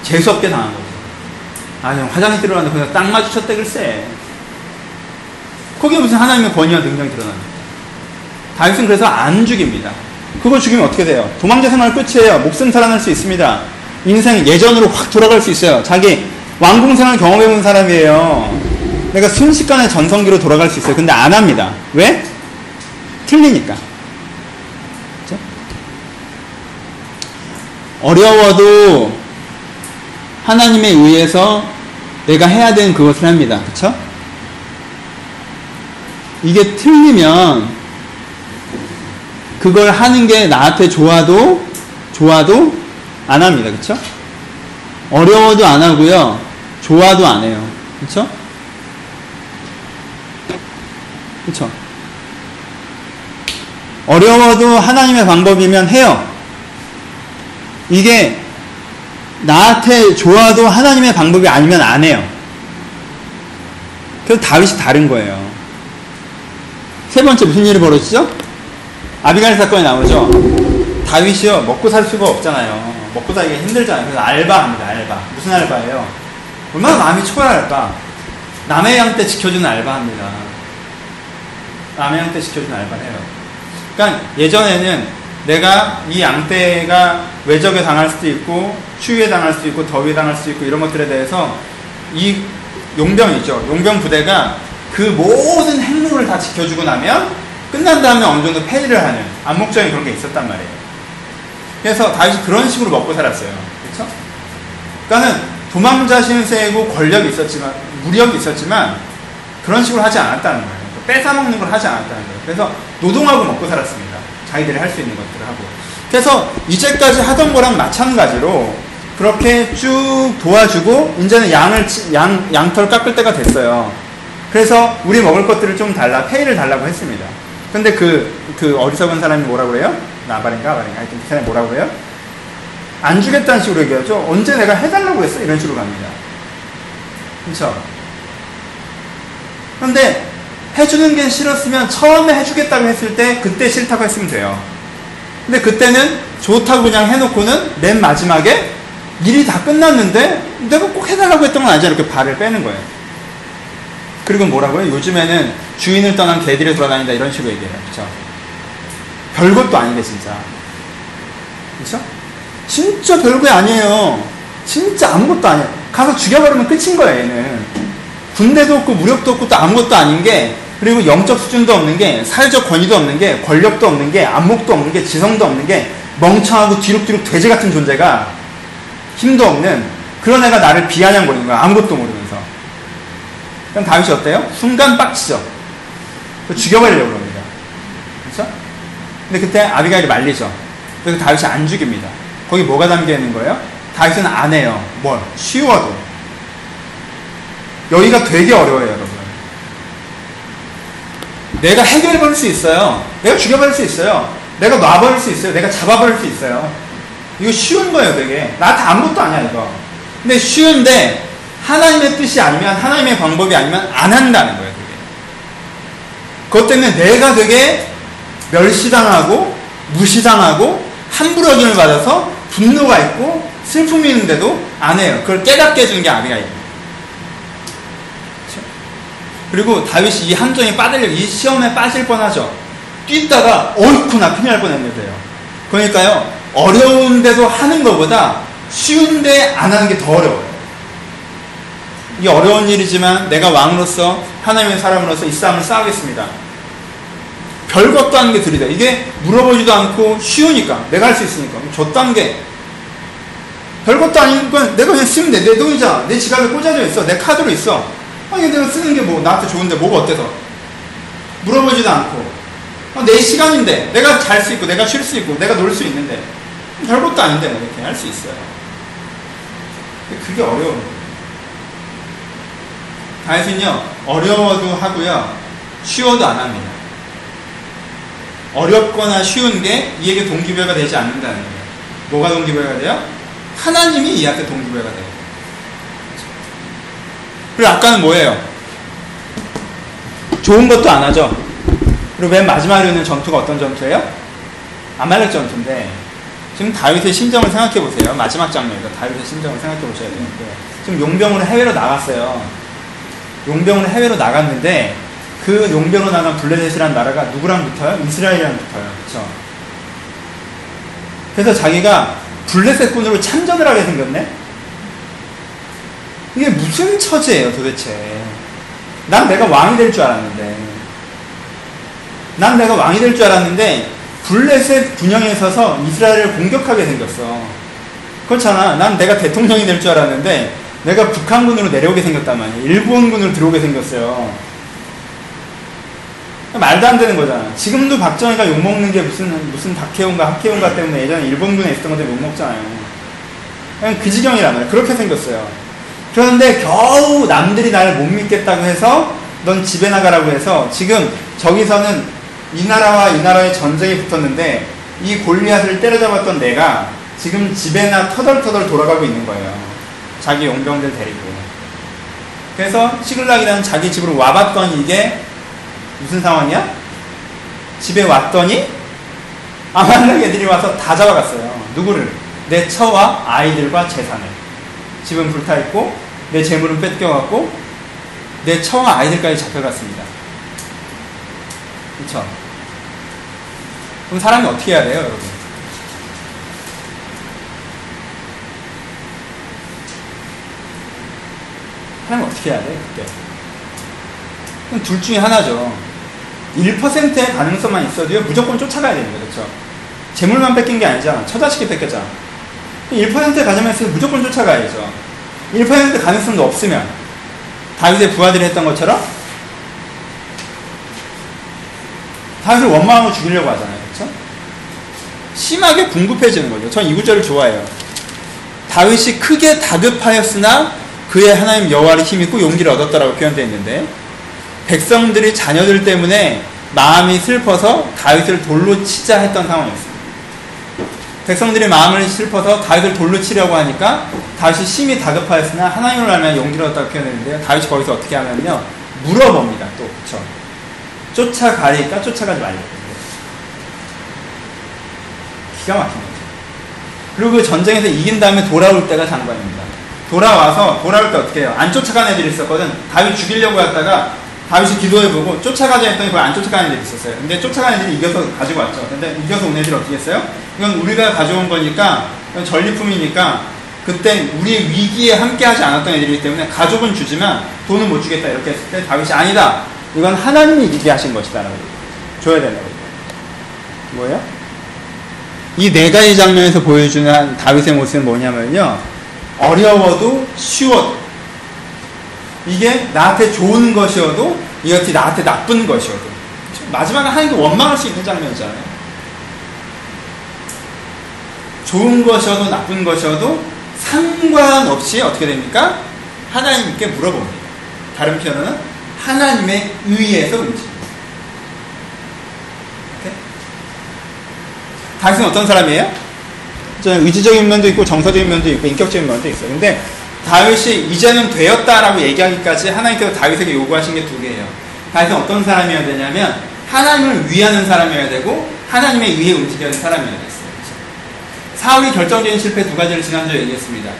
재수없게 당한 거죠. 아, 그냥 화장실 들어갔는데 그냥 딱 마주쳤대 글쎄. 거기에 무슨 하나님의 권위와 능력이 드러납니다. 다윗은 그래서 안 죽입니다. 그거 죽이면 어떻게 돼요? 도망자 생활 끝이에요. 목숨 살아날 수 있습니다. 인생 예전으로 확 돌아갈 수 있어요. 자기 왕궁 생활 경험해본 사람이에요. 내가 순식간에 전성기로 돌아갈 수 있어요. 근데 안 합니다. 왜? 틀리니까. 그렇죠? 어려워도 하나님에 의해서 내가 해야 되는 그것을 합니다. 그렇죠? 이게 틀리면 그걸 하는 게 나한테 좋아도 좋아도 안 합니다. 그렇죠? 어려워도 안 하고요. 좋아도 안 해요. 그렇죠? 그렇죠? 어려워도 하나님의 방법이면 해요. 이게 나한테 좋아도 하나님의 방법이 아니면 안 해요. 그래서 다윗이 다른 거예요. 세 번째 무슨 일이 벌어지죠? 아비가일 사건이 나오죠. 다윗이요 먹고 살 수가 없잖아요. 먹고 살기 힘들잖아요. 그래서 알바합니다. 알바. 무슨 알바예요? 얼마나 마음이 초라할까? 남의 양떼 지켜주는 알바합니다. 남의 양떼 지켜주는 알바를 해요. 그러니까 예전에는 내가 이 양떼가 외적에 당할 수도 있고 추위에 당할 수도 있고 더위에 당할 수도 있고 이런 것들에 대해서 이 용병이죠. 용병 부대가 그 모든 행로를 다 지켜주고 나면 끝난 다음에 어느 정도 폐위를 하는 암묵적인 그런 게 있었단 말이에요. 그래서 다윗이 그런 식으로 먹고 살았어요. 그렇죠? 그러니까는 도망자 신세고 권력이 있었지만 무력이 있었지만 그런 식으로 하지 않았다는 거예요. 뺏어 먹는 걸 하지 않았다는 거예요. 그래서 노동하고 먹고 살았습니다. 자기들이 할 수 있는 것들을 하고. 그래서 이제까지 하던 거랑 마찬가지로 그렇게 쭉 도와주고 이제는 양을 양 양털 깎을 때가 됐어요. 그래서 우리 먹을 것들을 좀 달라 페이를 달라고 했습니다. 근데 그, 그 어리석은 사람이 뭐라고 그래요? 나발인가 아발인가 하여튼 그 사람이 뭐라고 그래요? 안 주겠다는 식으로 얘기하죠. 언제 내가 해달라고 했어? 이런 식으로 갑니다. 그렇죠? 그런데 해주는 게 싫었으면 처음에 해주겠다고 했을 때 그때 싫다고 했으면 돼요. 근데 그때는 좋다고 그냥 해놓고는 맨 마지막에 일이 다 끝났는데 내가 꼭 해달라고 했던 건 아니잖아. 이렇게 발을 빼는 거예요. 그리고 뭐라고요? 요즘에는 주인을 떠난 개들이 돌아다닌다 이런 식으로 얘기해요. 그렇죠? 별것도 아닌데 진짜. 그렇죠? 진짜 별거 아니에요. 진짜 아무것도 아니에요. 가서 죽여버리면 끝인 거예요, 얘는. 군대도 없고 무력도 없고 또 아무것도 아닌 게 그리고 영적 수준도 없는 게 사회적 권위도 없는 게 권력도 없는 게 안목도 없는 게 지성도 없는 게 멍청하고 뒤룩뒤룩 돼지 같은 존재가 힘도 없는 그런 애가 나를 비아냥거리는 거야. 아무것도 모르면서. 그럼 다윗이 어때요? 순간 빡치죠. 죽여버리려고 그럽니다. 그렇죠? 근데 그때 아비가일이 말리죠. 그래서 다윗이 안 죽입니다. 거기 뭐가 담겨 있는 거예요? 다윗은 안 해요. 뭘? 쉬워도. 여기가 되게 어려워요, 여러분. 내가 해결해버릴 수 있어요. 내가 죽여버릴 수 있어요. 내가 놔버릴 수 있어요. 내가 잡아버릴 수 있어요. 이거 쉬운 거예요, 되게. 나한테 아무것도 아니야, 이거. 근데 쉬운데, 하나님의 뜻이 아니면, 하나님의 방법이 아니면 안 한다는 거예요, 그게. 그것 때문에 내가 되게 멸시당하고, 무시당하고, 함부로 여김을 받아서 분노가 있고, 슬픔이 있는데도 안 해요. 그걸 깨닫게 해주는 게 아비가입니다. 그리고 다윗이 이 함정에 빠질, 이 시험에 빠질 뻔하죠. 뛰다가, 어이쿠, 나 큰일 날 뻔했는 데요. 그러니까요, 어려운데도 하는 것보다 쉬운데 안 하는 게 더 어려워요. 이 어려운 일이지만 내가 왕으로서, 하나님의 사람으로서 이 싸움을 싸우겠습니다. 별것도 아닌 게 들이다. 이게 물어보지도 않고 쉬우니까. 내가 할 수 있으니까. 줬단 게. 별것도 아닌 건 내가 그냥 쓰면 돼. 내 돈이잖아. 내 지갑에 꽂아져 있어. 내 카드로 있어. 아니 내가 쓰는 게 뭐 나한테 좋은데 뭐가 어때서? 물어보지도 않고. 아, 내 시간인데. 내가 잘 수 있고 내가 쉴 수 있고 내가 놀 수 있는데. 별것도 아닌데 뭐 이렇게 할 수 있어요. 그게 어려운 다윗은요 어려워도 하고요 쉬워도 안 합니다. 어렵거나 쉬운 게 이에게 동기부여가 되지 않는다는 거예요. 뭐가 동기부여가 돼요? 하나님이 이한테 동기부여가 돼요 그리고 아까는 뭐예요? 좋은 것도 안 하죠. 그리고 맨 마지막에 있는 전투가 어떤 전투예요? 아말렉 전투인데 지금 다윗의 심정을 생각해 보세요. 마지막 장면에서 다윗의 심정을 생각해 보셔야 되는데 지금 용병으로 해외로 나갔어요. 용병으로 해외로 나갔는데 그 용병으로 나간 블레셋이라는 나라가 누구랑 붙어요? 이스라엘이랑 붙어요. 그렇죠? 그래서 자기가 블레셋군으로 참전을 하게 생겼네? 이게 무슨 처지예요 도대체? 난 내가 왕이 될 줄 알았는데. 난 내가 왕이 될 줄 알았는데 블레셋 군영에 서서 이스라엘을 공격하게 생겼어. 그렇잖아. 난 내가 대통령이 될 줄 알았는데 내가 북한군으로 내려오게 생겼단 말이야. 일본군으로 들어오게 생겼어요. 말도 안 되는 거잖아. 지금도 박정희가 욕먹는 게 무슨 무슨 박해온가 학해온가 때문에 예전에 일본군에 있었던 건데 욕먹잖아요. 그냥 그 지경이란 말이야. 그렇게 생겼어요 그런데 겨우 남들이 나를 못 믿겠다고 해서 넌 집에 나가라고 해서 지금 저기서는 이 나라와 이 나라의 전쟁이 붙었는데 이 골리앗을 때려잡았던 내가 지금 집에나 터덜터덜 돌아가고 있는 거예요. 자기 용병들 데리고. 그래서 시글락이라는 자기 집으로 와봤더니 이게 무슨 상황이야? 집에 왔더니 아말렉 애들이 와서 다 잡아갔어요. 누구를? 내 처와 아이들과 재산을. 집은 불타 있고 내 재물은 뺏겨갔고 내 처와 아이들까지 잡혀갔습니다. 그렇죠? 그럼 사람이 어떻게 해야 돼요, 여러분? 사람이 어떻게 해야 돼, 그때? 그럼 둘 중에 하나죠. 1%의 가능성만 있어도요, 무조건 쫓아가야 됩니다. 그렇죠? 재물만 뺏긴 게 아니잖아. 처자식이 뺏겼잖아. 1%의 가능성만 있으면 무조건 쫓아가야죠. 1% 가능성도 없으면 다윗의 부하들이 했던 것처럼 다윗을 원망하고 죽이려고 하잖아요. 그렇죠? 심하게 궁급해지는 거죠. 전 이 구절을 좋아해요. 다윗이 크게 다급하였으나 그의 하나님 여호와를 힘입고 용기를 얻었다라고 표현되어 있는데 백성들이 자녀들 때문에 마음이 슬퍼서 다윗을 돌로 치자 했던 상황이었습니다. 백성들이 마음을 슬퍼서 다윗을 돌로 치려고 하니까 다윗이 심히 다급하였으나 하나님을 알면 용기를 얻었다고 표현했는데요. 다윗이 거기서 어떻게 하면요. 물어봅니다. 또 그쵸. 쫓아가니까 쫓아가지 말고 기가 막힌 거죠. 그리고 그 전쟁에서 이긴 다음에 돌아올 때가 장관입니다. 돌아와서 돌아올 때 어떻게 해요? 안 쫓아간 애들이 있었거든. 다윗 죽이려고 했다가 다윗이 기도해보고 쫓아가자 했더니 그걸 안 쫓아가는 애들이 있었어요. 근데 쫓아가는 애들이 이겨서 가지고 왔죠. 근데 이겨서 온 애들이 어떻게 했어요? 이건 우리가 가져온 거니까 이건 전리품이니까 그때 우리의 위기에 함께 하지 않았던 애들이기 때문에 가족은 주지만 돈은 못 주겠다 이렇게 했을 때 다윗이 아니다. 이건 하나님이 이기게 하신 것이다. 라고 줘야 된다고. 뭐예요? 이 네 가지 장면에서 보여주는 다윗의 모습은 뭐냐면요. 어려워도 쉬워도 이게 나한테 좋은 것이어도 이것이 나한테 나쁜 것이어도 마지막에 하나님께 원망할 수 있는 장면이잖아요. 좋은 것이어도 나쁜 것이어도 상관없이 어떻게 됩니까? 하나님께 물어봅니다. 다른 표현은 하나님의 의에서 움직입니다. 다윗은 어떤 사람이에요? 의지적인 면도 있고 정서적인 면도 있고 인격적인 면도 있어요. 근데 다윗이 이제는 되었다라고 얘기하기까지 하나님께서 다윗에게 요구하신 게 두 개예요. 다윗은 어떤 사람이어야 되냐면 하나님을 위하는 사람이어야 되고 하나님의 의에 움직여야 하는 사람이어야 됐어요. 사울이 결정적인 실패 두 가지를 지난주에 얘기했습니다.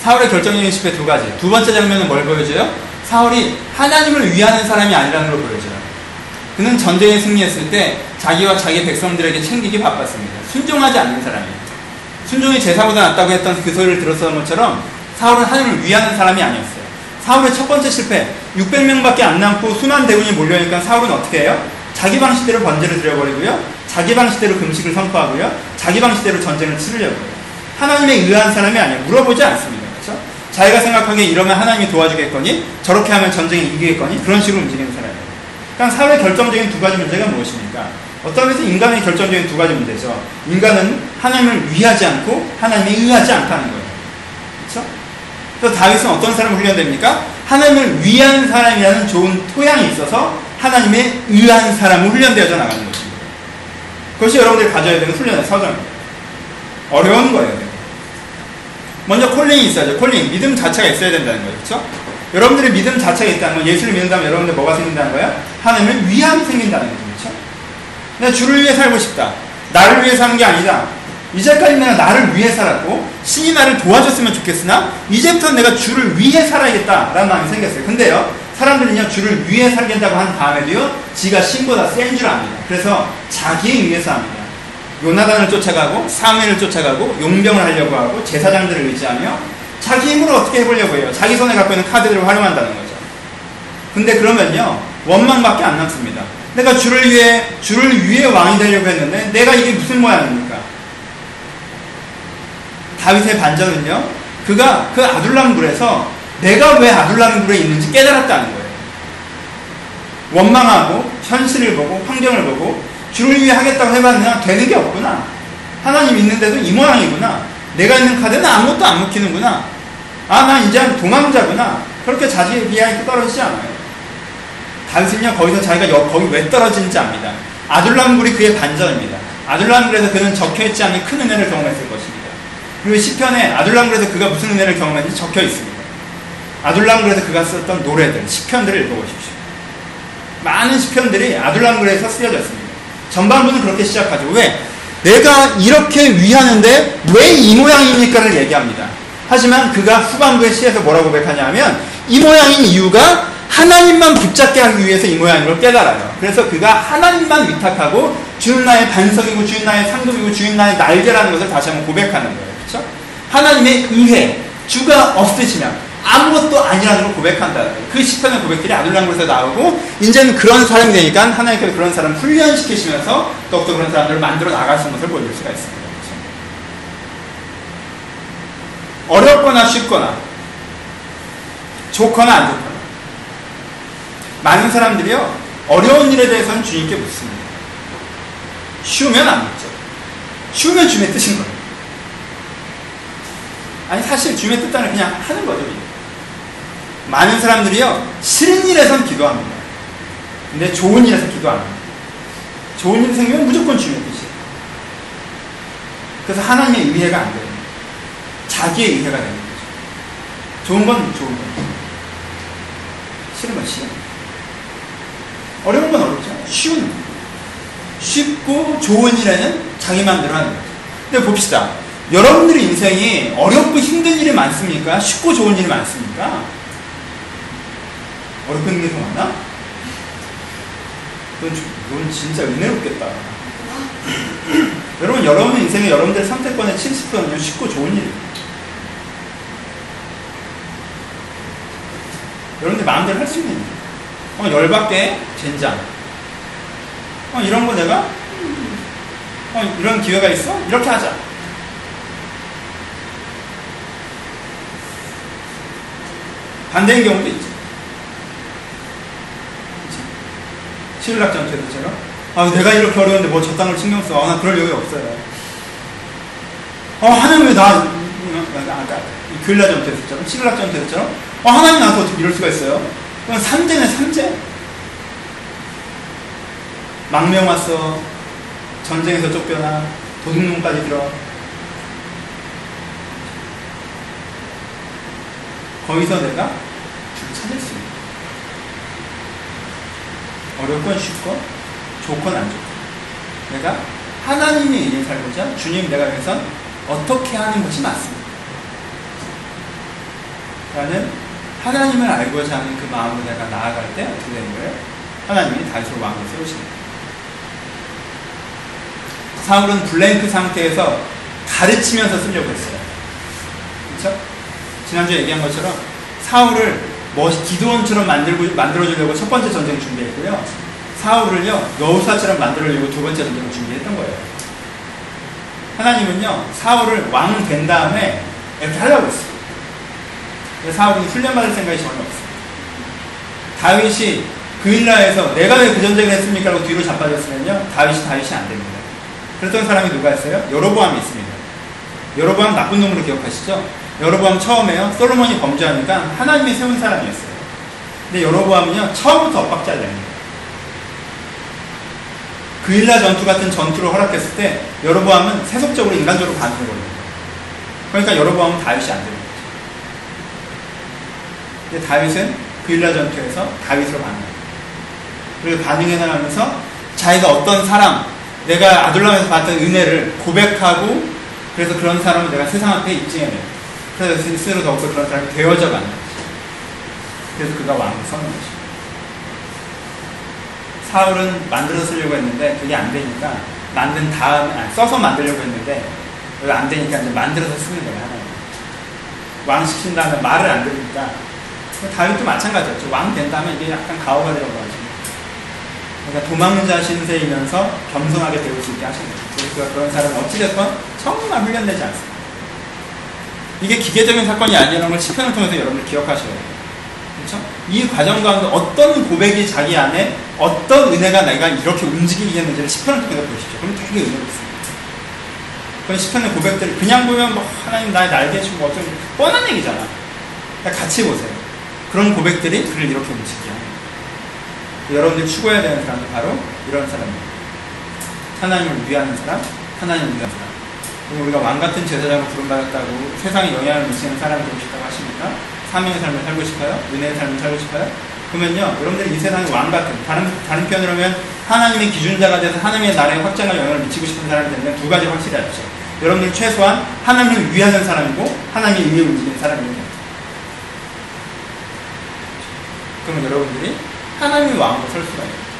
사울의 결정적인 실패 두 가지. 두 번째 장면은 뭘 보여줘요? 사울이 하나님을 위하는 사람이 아니라는 걸 보여줘요. 그는 전쟁에 승리했을 때 자기와 자기 백성들에게 챙기기 바빴습니다. 순종하지 않는 사람이에요. 순종이 제사보다 낫다고 했던 그 소리를 들었던 것처럼 사울은 하나님을 위하는 사람이 아니었어요. 사울의 첫 번째 실패, 600명밖에 안 남고 수만 대군이 몰려오니까 사울은 어떻게 해요? 자기 방식대로 번제를 드려버리고요. 자기 방식대로 금식을 선포하고요. 자기 방식대로 전쟁을 치르려고요. 하나님에 의한 사람이 아니에요. 물어보지 않습니다. 그렇죠? 자기가 생각하기에 이러면 하나님이 도와주겠거니 저렇게 하면 전쟁에 이기겠거니 그런 식으로 움직이는 사람이에요. 그러니까 사울의 결정적인 두 가지 문제가 무엇입니까? 어떤 면에서 인간의 결정적인 두 가지 문제죠. 인간은 하나님을 위하지 않고 하나님에 의하지 않다는 거예요. 그래서 다윗은 어떤 사람을 훈련됩니까? 하나님을 위한 사람이라는 좋은 토양이 있어서 하나님에 의한 사람을 훈련되어져 나가는 것입니다. 그것이 여러분들이 가져야 되는 훈련의 서정입니다. 어려운 거예요. 먼저 콜링이 있어야죠. 콜링. 믿음 자체가 있어야 된다는 거예요. 그렇죠? 여러분들의 믿음 자체가 있다는 건 예수를 믿는다면 여러분들 뭐가 생긴다는 거야? 하나님을 위함이 생긴다는 거죠. 그렇죠? 내가 주를 위해 살고 싶다. 나를 위해 사는 게 아니다. 이제까지 내가 나를 위해 살았고 신이 나를 도와줬으면 좋겠으나 이제부터 내가 주를 위해 살아야겠다라는 마음이 생겼어요. 근데요. 사람들은요 주를 위해 살겠다고 한 다음에도요 지가 신보다 센 줄 압니다. 그래서 자기에 의해서 합니다. 요나단을 쫓아가고 사무엘을 쫓아가고 용병을 하려고 하고 제사장들을 의지하며 자기 힘으로 어떻게 해보려고 해요. 자기 손에 갖고 있는 카드들을 활용한다는 거죠. 근데 그러면요 원망밖에 안 남습니다. 내가 주를 위해 주를 위해 왕이 되려고 했는데 내가 이게 무슨 모양입니까? 다윗의 반전은요. 그가 그 아둘람굴에서 내가 왜 아둘람굴에 있는지 깨달았다는 거예요. 원망하고 현실을 보고 환경을 보고 주를 위해 하겠다고 해봤느냐 되는 게 없구나. 하나님 있는데도 이 모양이구나. 내가 있는 카드는 아무것도 안 먹히는구나. 아, 나 이제 도망자구나. 그렇게 자기의 비하에 떨어지지 않아요. 다윗은요, 거기서 자기가 여, 거기 왜 떨어지는지 압니다. 아둘람굴이 그의 반전입니다. 아둘람굴에서 그는 적혀있지 않은 큰 은혜를 경험했을 것입니다. 그리고 시편에 아둘람굴에서 그가 무슨 은혜를 경험했는지 적혀 있습니다. 아둘람굴에서 그가 썼던 노래들, 시편들을 읽어보십시오. 많은 시편들이 아둘람굴에서 쓰여졌습니다. 전반부는 그렇게 시작하죠. 왜? 내가 이렇게 위하는데 왜 이 모양입니까를 얘기합니다. 하지만 그가 후반부의 시에서 뭐라고 고백하냐 하면 이 모양인 이유가 하나님만 붙잡게 하기 위해서 이 모양인 걸 깨달아요. 그래서 그가 하나님만 위탁하고 주는 나의 반석이고 주인 나의 상급이고 주인 나의 날개라는 것을 다시 한번 고백하는 거예요. 그렇죠? 하나님의 의해 주가 없으시면 아무것도 아니라는 걸 고백한다. 그 시편의 고백들이 아둘람굴에서 나오고 이제는 그런 사람이 되니까 하나님께서 그런 사람 훈련시키시면서 더욱더 그런 사람들을 만들어 나가시는 것을 보여줄 수가 있습니다. 그렇죠? 어렵거나 쉽거나 좋거나 안 좋거나 많은 사람들이요 어려운 일에 대해서는 주님께 묻습니다. 쉬우면 안 묻죠. 쉬우면 주님의 뜻인 거예요. 아니 사실 주님의 뜻단을 그냥 하는 거죠. 많은 사람들이요 싫은 일에선 기도합니다. 근데 좋은 일에서 기도 안 합니다. 좋은 일 생기면 무조건 주님의 뜻이에요. 그래서 하나님의 의해가 안 됩니다. 자기의 의해가 되는 거죠. 좋은 건 좋은 거 싫은 건 싫은 거 어려운 건 어렵죠. 쉬운 거. 쉽고 좋은 일에는 자기 마음대로 하는 거죠. 근데 봅시다. 여러분들의 인생이 어렵고 힘든 일이 많습니까? 쉽고 좋은 일이 많습니까? 어렵고 힘든 게더 많나? 그건, 그건 진짜 은혜롭겠다. 여러분, 여러분 인생에 여러분들 선택권의 70%는 쉽고 좋은 일입니다. 여러분들 마음대로 할 수 있는 일. 어, 열받게, 젠장. 어, 이런 거 내가? 어, 이런 기회가 있어? 이렇게 하자. 반대인 경우도 있죠. 시를락 전투에서처럼 아 내가 이렇게 어려운데 뭐 저 땅을 신경 써. 아, 나 그럴 여유 없어요. 어 하나님 왜 나, 아까 전투에서처럼 시를락 전투에서처럼 어 하나님 나서 어떻게 이럴 수가 있어요? 그건 삼재네 삼재. 망명 왔어. 전쟁에서 쫓겨나 도둑놈까지 들어. 거기서 내가 주를 찾을 수 있는 어렵건 쉽건 좋건 안 좋건 내가 하나님의 일을 살고자 주님 내가 여기서 어떻게 하는 것이 맞습니다. 라는 하나님을 알고자 하는 그 마음으로 내가 나아갈 때 어떻게 되는 거예요? 하나님이 다윗으로 왕을 세우십니다. 사울은 블랭크 상태에서 가르치면서 쓰려고 했어요. 그렇죠? 지난주에 얘기한 것처럼 사울을 뭐 기도원처럼 만들고 만들어주려고 첫 번째 전쟁 준비했고요. 사울을요 여우사처럼 만들어주려고 두 번째 전쟁을 준비했던 거예요. 하나님은요 사울을 왕 된 다음에 이렇게 하려고 했어요. 사울은 훈련받을 생각이 전혀 없어요. 다윗이 그일라에서 내가 왜 그 전쟁을 했습니까? 라고 뒤로 자빠졌으면요 다윗이 다윗이 안 됩니다. 그랬던 사람이 누가 있어요? 여로보암이 있습니다. 여로보암 나쁜 놈으로 기억하시죠? 여로보암 처음에요. 솔로몬이 범죄하니까 하나님이 세운 사람이었어요. 근데 여로보암은요. 처음부터 엇박자를 냅니다. 그일라 전투 같은 전투를 허락했을 때 여로보암은 세속적으로 인간적으로 반응을 거예요. 그러니까 여로보암은 다윗이 안 되는 거죠. 근데 다윗은 그일라 전투에서 다윗으로 반응해요. 그리고 반응해 나가면서 자기가 어떤 사람, 내가 아둘람에서 받던 은혜를 고백하고 그래서 그런 사람을 내가 세상 앞에 입증해내요. 그래서 스스로 더욱더 그런 사람이 되어져 가는 거죠. 그래서 그가 왕을 서는 거죠. 사울은 만들어 쓰려고 했는데 그게 안 되니까 만든 다음에 아니, 써서 만들려고 했는데 그게 안 되니까 이제 만들어서 쓰는 거예요. 왕 시킨 다음에 말을 안 들으니까 다윗도 마찬가지였죠. 왕 된다면 이게 약간 가오가 되어가지고 그러니까 도망자 신세이면서 겸손하게 배울 수 있게 하시는 거예요. 그래서 그런 사람은 어찌됐건 정말 훈련되지 않습니다. 이게 기계적인 사건이 아니라는 걸 시편을 통해서 여러분들 기억하셔야 돼요. 그렇죠? 이 과정 가운데 어떤 고백이 자기 안에 어떤 은혜가 내가 이렇게 움직이겠는지를 시편을 통해서 보시죠. 그럼 되게 있습니다. 그런 시편의 고백들을 그냥 보면 뭐 하나님 나의 날개 주고 어쩌고 뻔한 얘기잖아. 그러니까 같이 보세요. 그런 고백들이 그를 이렇게 움직이게. 여러분들이 추구해야 되는 사람은 바로 이런 사람입니다. 하나님을 위하는 사람, 하나님을 위하는 사람. 우리가 왕 같은 제사장을 부름받았다고 세상에 영향을 미치는 사람이 되고 싶다고 하십니까? 사명의 삶을 살고 싶어요? 은혜의 삶을 살고 싶어요? 그러면요, 여러분들이 이 세상의 왕 같은, 다른, 다른 표현으로 하면 하나님의 기준자가 돼서 하나님의 나라에 확장할 영향을 미치고 싶은 사람이 되면 두 가지 확실히 하십시오. 여러분들 최소한 하나님을 위하는 사람이고 하나님의 의미를 움직이는 됩니다. 그러면 여러분들이 하나님의 왕으로 설 수가 있어요.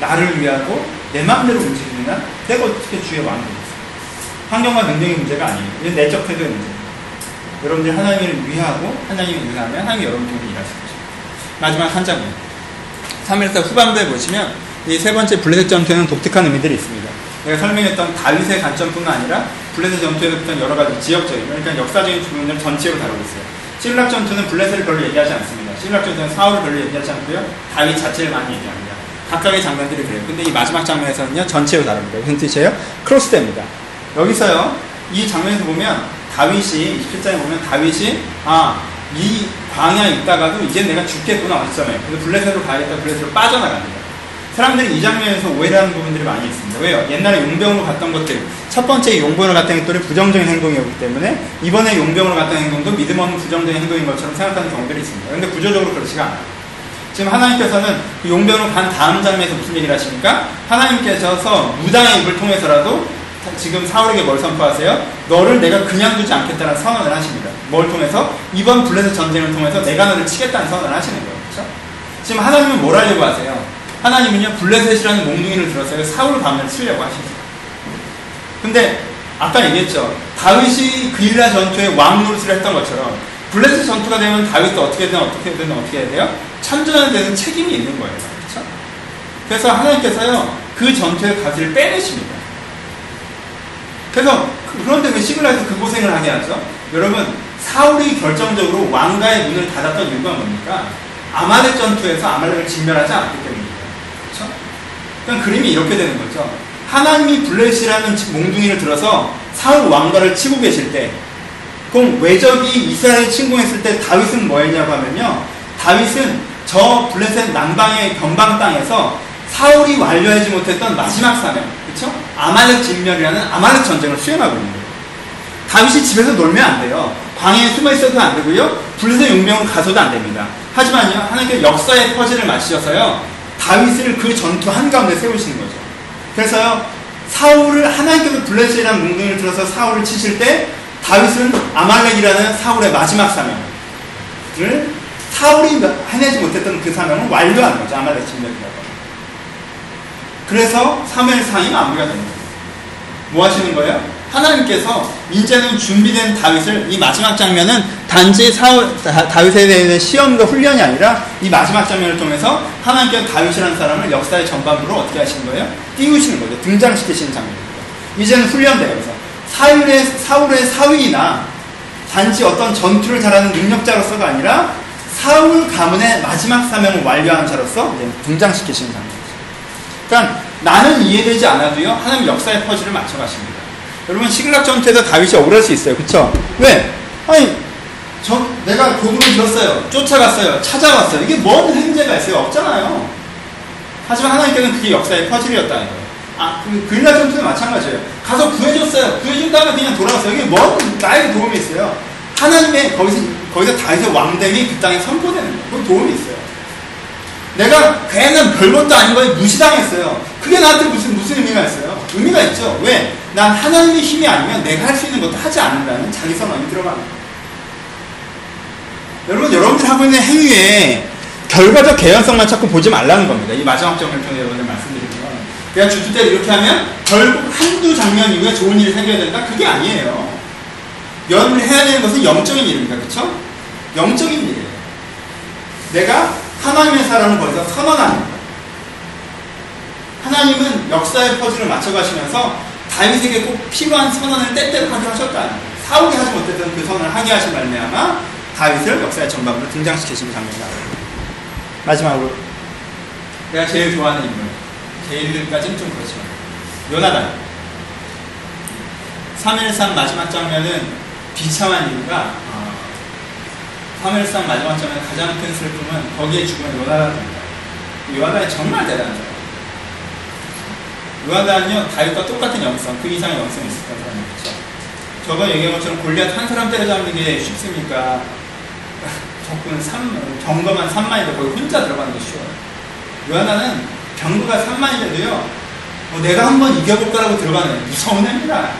나를 위하고 내 마음대로 움직이는 한 내가 어떻게 주의 되겠어요? 환경과 능력의 문제가 아니에요. 이건 내적 태도의 문제입니다. 여러분들이 하나님을 위하고 하나님을 위하면 하나님이 여러분들을 일하실 것입니다. 마지막 한 장면. 3일사 후반부에 보시면 이 세 번째 블레셋 전투에는 독특한 의미들이 있습니다. 내가 설명했던 다윗의 관점뿐만 아니라 블레셋 전투에서 붙은 여러 가지 지역적인 그러니까 역사적인 부분을 전체로 다루고 있어요. 실락 전투는 블레셋을 별로 얘기하지 않습니다. 실락 전투는 사울을 별로 얘기하지 않고요. 다윗 자체를 많이 얘기합니다. 각각의 장면들이 그래요. 근데 이 마지막 장면에서는요 전체로 다룹니다. 무슨 뜻이에요? 크로스됩니다. 여기서요 이 장면에서 보면 다윗이 27장에 보면 다윗이 아 이 광야에 있다가도 이제 내가 죽겠구나 어쩌면 그래서 블레셋으로 가야겠다 블레셋으로 빠져나갑니다. 사람들이 이 장면에서 오해를 하는 부분들이 많이 있습니다. 왜요? 옛날에 용병으로 갔던 것들, 첫 번째 용병으로 갔던 행동이 부정적인 행동이었기 때문에 이번에 용병으로 갔던 행동도 믿음 없는 부정적인 행동인 것처럼 생각하는 경우들이 있습니다. 그런데 구조적으로 그렇지가 않아요. 지금 하나님께서는 그 용병으로 간 다음 장면에서 무슨 얘기를 하십니까? 하나님께서 무당의 입을 통해서라도 지금 사울에게 뭘 선포하세요? 너를 내가 그냥 두지 않겠다는 선언을 하십니다. 뭘 통해서? 이번 블레셋 전쟁을 통해서 내가 너를 치겠다는 선언을 하시는 거예요. 그렇죠? 지금 하나님은 뭘 하려고 하세요? 하나님은요 블레셋이라는 몽둥이를 들어서 사울 가문을 치려고 하십니다. 근데 아까 얘기했죠. 다윗이 그일라 전투에 왕 노릇을 했던 것처럼 블레셋 전투가 되면 다윗도 어떻게든 어떻게든 어떻게 해야 돼요? 참전하는 데는 책임이 있는 거예요. 그렇죠? 그래서 하나님께서요 그 전투의 가지를 빼내십니다. 그래서 그런데 왜 시글라에서 그 고생을 하게 하죠? 여러분 사울이 결정적으로 왕가의 문을 닫았던 이유가 뭡니까? 아말렉 전투에서 아말렉을 진멸하지 않았기 때문입니다. 그렇죠? 그러니까 그림이 이렇게 되는 거죠. 하나님이 블레셋이라는 몽둥이를 들어서 사울 왕가를 치고 계실 때 그럼 외적이 이스라엘 침공했을 때 다윗은 뭐 했냐고 하면요. 다윗은 저 블레셋 남방의 변방 땅에서 사울이 완료하지 못했던 마지막 사명, 그렇죠? 아말렉 진멸이라는 아말렉 전쟁을 수행하고 있는 거예요. 다윗이 집에서 놀면 안 돼요. 광야에 숨어 있어도 안 되고요. 블레셋 용병으로 가서도 안 됩니다. 하지만요, 하나님께 역사의 퍼즐을 맞추셔서요, 다윗을 그 전투 한가운데 세우시는 거죠. 그래서요, 사울을 하나님께서 블레셋이라는 몽둥이를 들어서 사울을 치실 때 다윗은 아말렉이라는 사울의 마지막 사명을 사울이 해내지 못했던 그 사명을 완료하는 거죠. 아말렉 진멸이라고. 그래서 사무엘상이 마무리가 되는 거예요. 뭐 하시는 거예요? 하나님께서 이제는 준비된 다윗을 이 마지막 장면은 단지 사울, 다, 다윗에 대한 시험과 훈련이 아니라 이 마지막 장면을 통해서 하나님께서 다윗이라는 사람을 역사의 전반부로 어떻게 하시는 거예요? 띄우시는 거죠. 등장시키시는 장면입니다. 이제는 훈련돼요. 그래서 사울의, 사울의 사위나 단지 어떤 전투를 잘하는 능력자로서가 아니라 사울 가문의 마지막 사명을 완료하는 자로서 등장시키시는 장면이죠. 그러니까 나는 이해되지 않아도요 하나님 역사의 퍼즐을 맞춰가십니다. 여러분 시글락 전투에서 다윗이 억울할 수 있어요. 그쵸? 왜? 아니 저 내가 고구를 들었어요. 쫓아갔어요. 찾아왔어요. 이게 뭔 행제가 있어요? 없잖아요. 하지만 하나님께서는 그게 역사의 퍼즐이었다는 거예요. 아, 그, 그일라 전투도 마찬가지예요. 가서 구해줬어요. 구해준 다음에 그냥 돌아왔어요. 이게 뭔 나에게 도움이 있어요? 하나님의 거기서 거기서 다윗의 왕됨이 그 땅에 선포되는 거예요. 그 도움이 있어요. 내가 괜한 별것도 아닌 거에 무시당했어요. 그게 나한테 무슨 무슨 의미가 있어요? 의미가 있죠. 왜? 난 하나님의 힘이 아니면 내가 할 수 있는 것도 하지 않는다는 자기 선언이 들어가는 거예요. 여러분, 여러분들 하고 있는 행위에 결과적 개연성만 자꾸 보지 말라는 겁니다. 이 마지막 점을 통해 여러분들 말씀드리면. 내가 주주 때 이렇게 하면 결국 한두 장면 이후에 좋은 일이 생겨야 된다? 그게 아니에요. 여러분이 해야 되는 것은 영적인 일입니다. 그쵸? 영적인 일이에요. 내가 하나님의 사람을 거기서 선언하는 거예요. 하나님은 역사의 퍼즐을 맞춰가시면서 다윗에게 꼭 필요한 선언을 때때로 하게 하셨다. 사울이 하지 못했던 그 선언을 하게 하신 말미암아 다윗을 역사의 전반부로 등장시키시는 장면이 나옵니다. 마지막으로 내가 제일 좋아하는 인물 제일까지는 좀 그렇지만 요나단 3.13 마지막 장면은 비참한 이유가 3.13 마지막 장면 가장 큰 슬픔은 거기에 죽은 요나단입니다. 요나단이 정말 대단한 사람. 요나단은요 다윗과 똑같은 영성, 그 이상의 영성이 있었던 사람이죠. 저번 얘기한 것처럼 골리앗 한 사람 때려잡는 게 쉽습니까? 적군 3, 경거만 3만인데 거기 혼자 들어가는 게 쉬워요. 요나단은 병거가 3만인데도요, 뭐 내가 한번 이겨볼 거라고 들어가는 무서운 애입니다.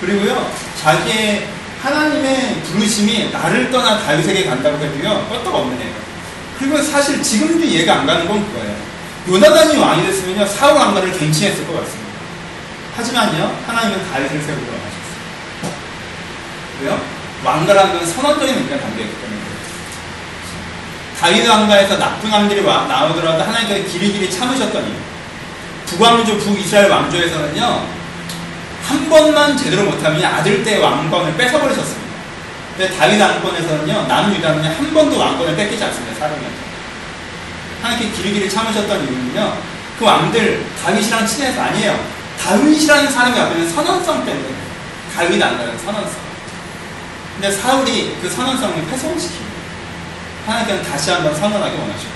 그리고요, 자기의 하나님의 부르심이 나를 떠나 다윗에게 간다고 해도요, 껐떡 없는. 그리고 사실 지금도 이해가 안 가는 건 그거예요. 요나단이 왕이 됐으면요, 사울 왕가를 갱신했을 것 같습니다. 하지만요, 하나님은 다윗을 세우고 하셨어요. 왜요? 왕가라는 건 선언적인 의미가 담겨있기 때문에 다윗 왕가에서 나쁜 왕들이 와, 나오더라도 하나님께서 길이길이 참으셨더니 북왕조 북이스라엘 왕조에서는요 한 번만 제대로 못하면 아들 때 왕권을 뺏어버리셨습니다. 근데 다윗 왕권에서는요 남유다는 한 번도 왕권을 뺏기지 않습니다 사람한테. 하나님께 길이길이 참으셨던 이유는요 그 왕들 다윗이랑 친해서 아니에요. 다윗이라는 사람이 앞에는 선언성 때문에 다윗 왕가는 선언성. 근데 사울이 그 선언성을 훼손시킵니다. 하나님께는 다시 한번 선언하기 원하시고.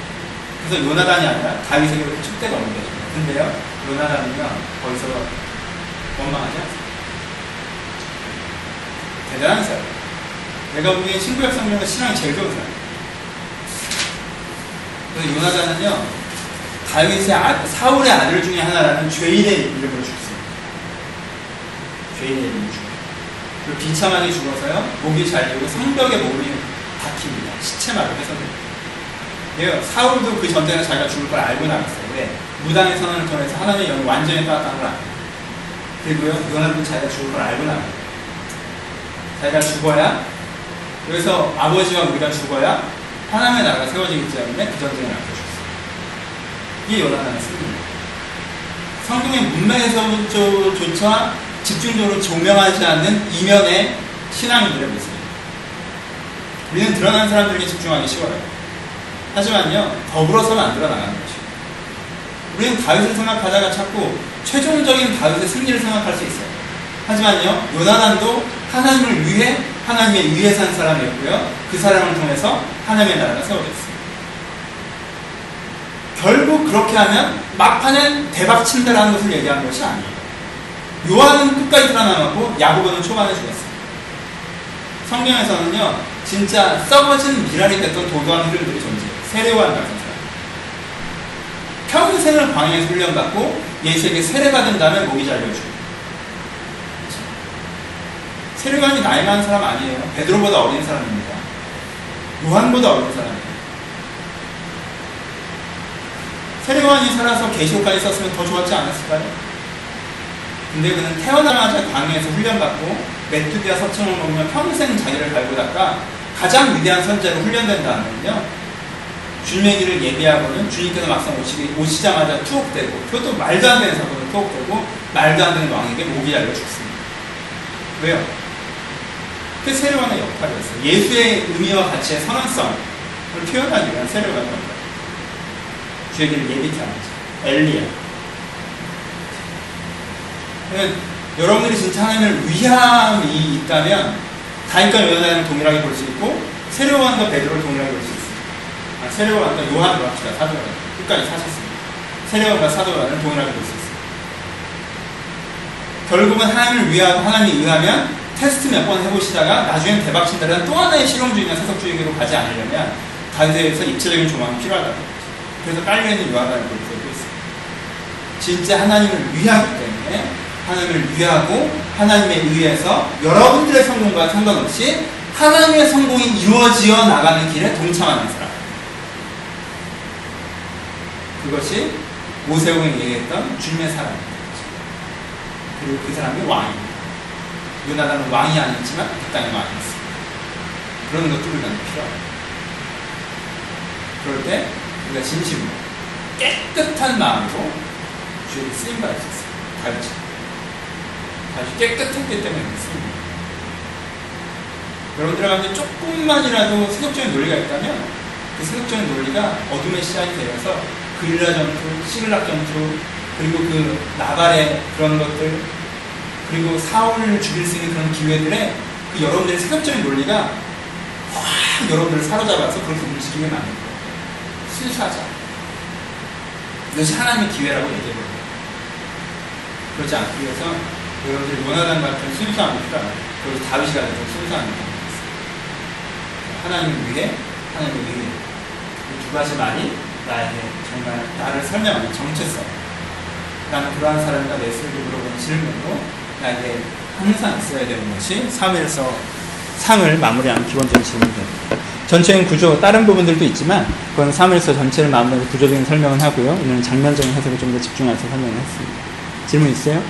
그래서 요나단이 아니라 다윗에게 축대가 옮겨집니다. 근데요, 요나단은요, 거기서 원망하지 않습니다. 대단한 사람. 내가 보기엔 신구약 성경에서 신앙이 제일 좋은 사람. 그래서 요나단은요, 다윗의 아, 사울의 아들 중에 하나라는 죄인의 이름으로 죽습니다. 죄인의 이름으로 죽습니다. 비참하게 죽어서요, 목이 잘리고 성벽에 몸이 박힙니다. 시체마로. 예, 사울도 그 전쟁에 자기가 죽을 걸 알고 나갔어요. 왜? 무당의 선언을 통해서 하나님의 영이 완전히 따랐다는 걸 압니 다. 그리고요, 요나도 자기가 죽을 걸 알고 나가요. 자기가 죽어야, 그래서 아버지와 우리가 죽어야 하나님의 나라가 세워지기 때문에 그 전쟁을 앞에 죽었어요. 이게 요나단의 승리입니다. 성경의 문맥에서조차 집중적으로 조명하지 않는 이면의 신앙인들의 모습입니다. 우리는 드러난 사람들에게 집중하기 쉬워요. 하지만요, 더불어서 만들어 나가는 것이죠. 우리는 다윗을 생각하다가 자꾸 최종적인 다윗의 승리를 생각할 수 있어요. 하지만요, 요나단도 하나님을 위해 하나님의 위에 산 사람이었고요. 그 사람을 통해서 하나님의 나라가 세워졌습니다. 결국 그렇게 하면 막판엔 대박 친다라는 것을 얘기하는 것이 아니에요. 요한은 끝까지 살아남았고 야고보는 초반에 죽었어요. 성경에서는요, 진짜 썩어진 미랄이 됐던 도도한 흐름들이 존재해요. 세례요한 같은. 평생을 광야에서 훈련받고 예수에게 세례받은 다음에 목이 잘려주고. 세례요한이 나이 많은 사람 아니에요. 베드로보다 어린 사람입니다. 요한보다 어린 사람이에요. 세례요한이 살아서 계시록까지 썼으면 더 좋았지 않았을까요? 근데 그는 태어나자마자 광야에서 훈련받고 메뚜기와 석청을 먹으며 평생 자기를 갈고 닦아 가장 위대한 선자로 훈련된 다음에는요 길을 예비하고는 주님께서 막상 오시기, 오시자마자 투옥되고 그것도 말도 안 되는 사건으로 투옥되고 말도 안 되는 왕에게 목이 잘려 죽습니다. 왜요? 그 세례관의 역할이었어요. 예수의 의미와 가치의 선언성을 표현하기 위한 세례관의 역할. 길을 예비케 하는 자. 엘리야. 그러니까 여러분들이 진짜 하나님을 위함이 있다면 다윗과 요나단을 동일하게 볼 수 있고 세례관과 베드로를 동일하게 볼 수. 아, 세례관과 요한으로 합시다. 사도관 끝까지 사셨습니다. 세례관과 사도관을 동일하게 볼 수 있습니다. 결국은 하나님을 위하고 하나님이 의하면 테스트 몇 번 해보시다가 나중엔 대박 친다면 또 하나의 실용주의나 세속주의로 가지 않으려면 다윗에서 입체적인 조망이 필요하다고 그래서 깔려있는 걸 보고 있습니다. 진짜 하나님을 위하기 때문에 하나님을 위하고 하나님에 의해서 여러분들의 성공과 상관없이 하나님의 성공이 이루어지어 나가는 길에 동참하는 사람. 그것이 오세훈이 얘기했던 주님의 사랑입니다. 그리고 그 사람이 왕입니다. 요나단은 왕이 아니었지만 그 땅의 왕이었습니다. 그런 것들을 나는 필요합니다. 그럴 때 우리가 진심으로 깨끗한 마음으로 주에게 쓰임 받을 수 있어요. 다윗이. 다윗이 깨끗했기 때문에 쓰입니다. 여러분들 가운데 조금만이라도 세속적인 논리가 있다면 그 세속적인 논리가 어둠의 시작이 되어서 그릴라 전투, 시글락 전투, 그리고 그 나발의 그런 것들, 그리고 사울을 죽일 수 있는 그런 기회들에 그 여러분들의 세속적인 논리가 확 여러분들을 사로잡아서 그렇게 움직이게 만든 거예요. 순수하자. 이것이 하나님의 기회라고 얘기해버려요. 그렇지 않기 위해서 여러분들이 원하는 같은 순수함이 필요합니다. 그리고 다윗이 가진 순수함이 필요합니다. 하나님을 위해, 하나님을 위해. 이두 가지만이 나에게 정말 나를 설명하는 정체성. 나는 그러한 사람이다 내 스스로 물어보는 질문으로 나에게 항상 있어야 되는 것이 3일서 상을 마무리하는 기본적인 질문입니다. 전체적인 구조, 다른 부분들도 있지만 그건 3일서 전체를 마무리하고 구조적인 설명을 하고요. 오늘은 장면적인 해석에 좀더 집중해서 설명을 했습니다. 질문 있어요?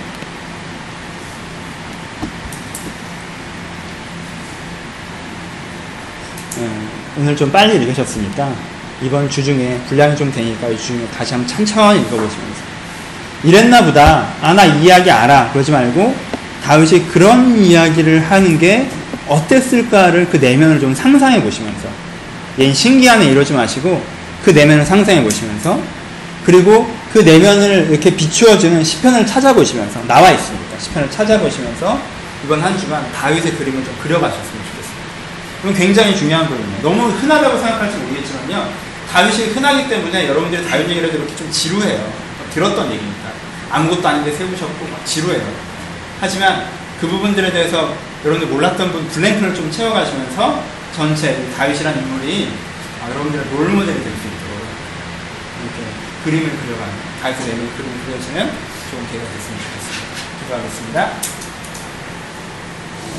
음, 오늘 좀 빨리 읽으셨으니까 이번 주 중에 분량이 좀 되니까 이 중에 다시 한번 천천히 읽어보시면서 이랬나 보다 아 나 이야기 알아 그러지 말고 다윗이 그런 이야기를 하는 게 어땠을까를 그 내면을 좀 상상해 보시면서 얘 신기하네 이러지 마시고 그 내면을 상상해 보시면서 그리고 그 내면을 이렇게 비추어주는 시편을 찾아보시면서 나와 있으니까 시편을 찾아보시면서 이번 한 주간 다윗의 그림을 좀 그려가셨으면 좋겠습니다. 그건 굉장히 중요한 부분이에요. 너무 흔하다고 생각할지 모르겠지만요. 다윗이 흔하기 때문에 여러분들이 다윗 얘기를 해도 이렇게 좀 지루해요. 들었던 얘기니까. 아무것도 아닌데 세우셨고 막 지루해요. 하지만 그 부분들에 대해서 여러분들 몰랐던 분 블랭크를 좀 채워가시면서 전체 다윗이라는 인물이 아, 여러분들의 롤모델이 될 수 있도록 이렇게 그림을 그려가는 다윗의 내면 그림을 그려지는 좋은 기회가 됐으면 좋겠습니다. 기도하겠습니다.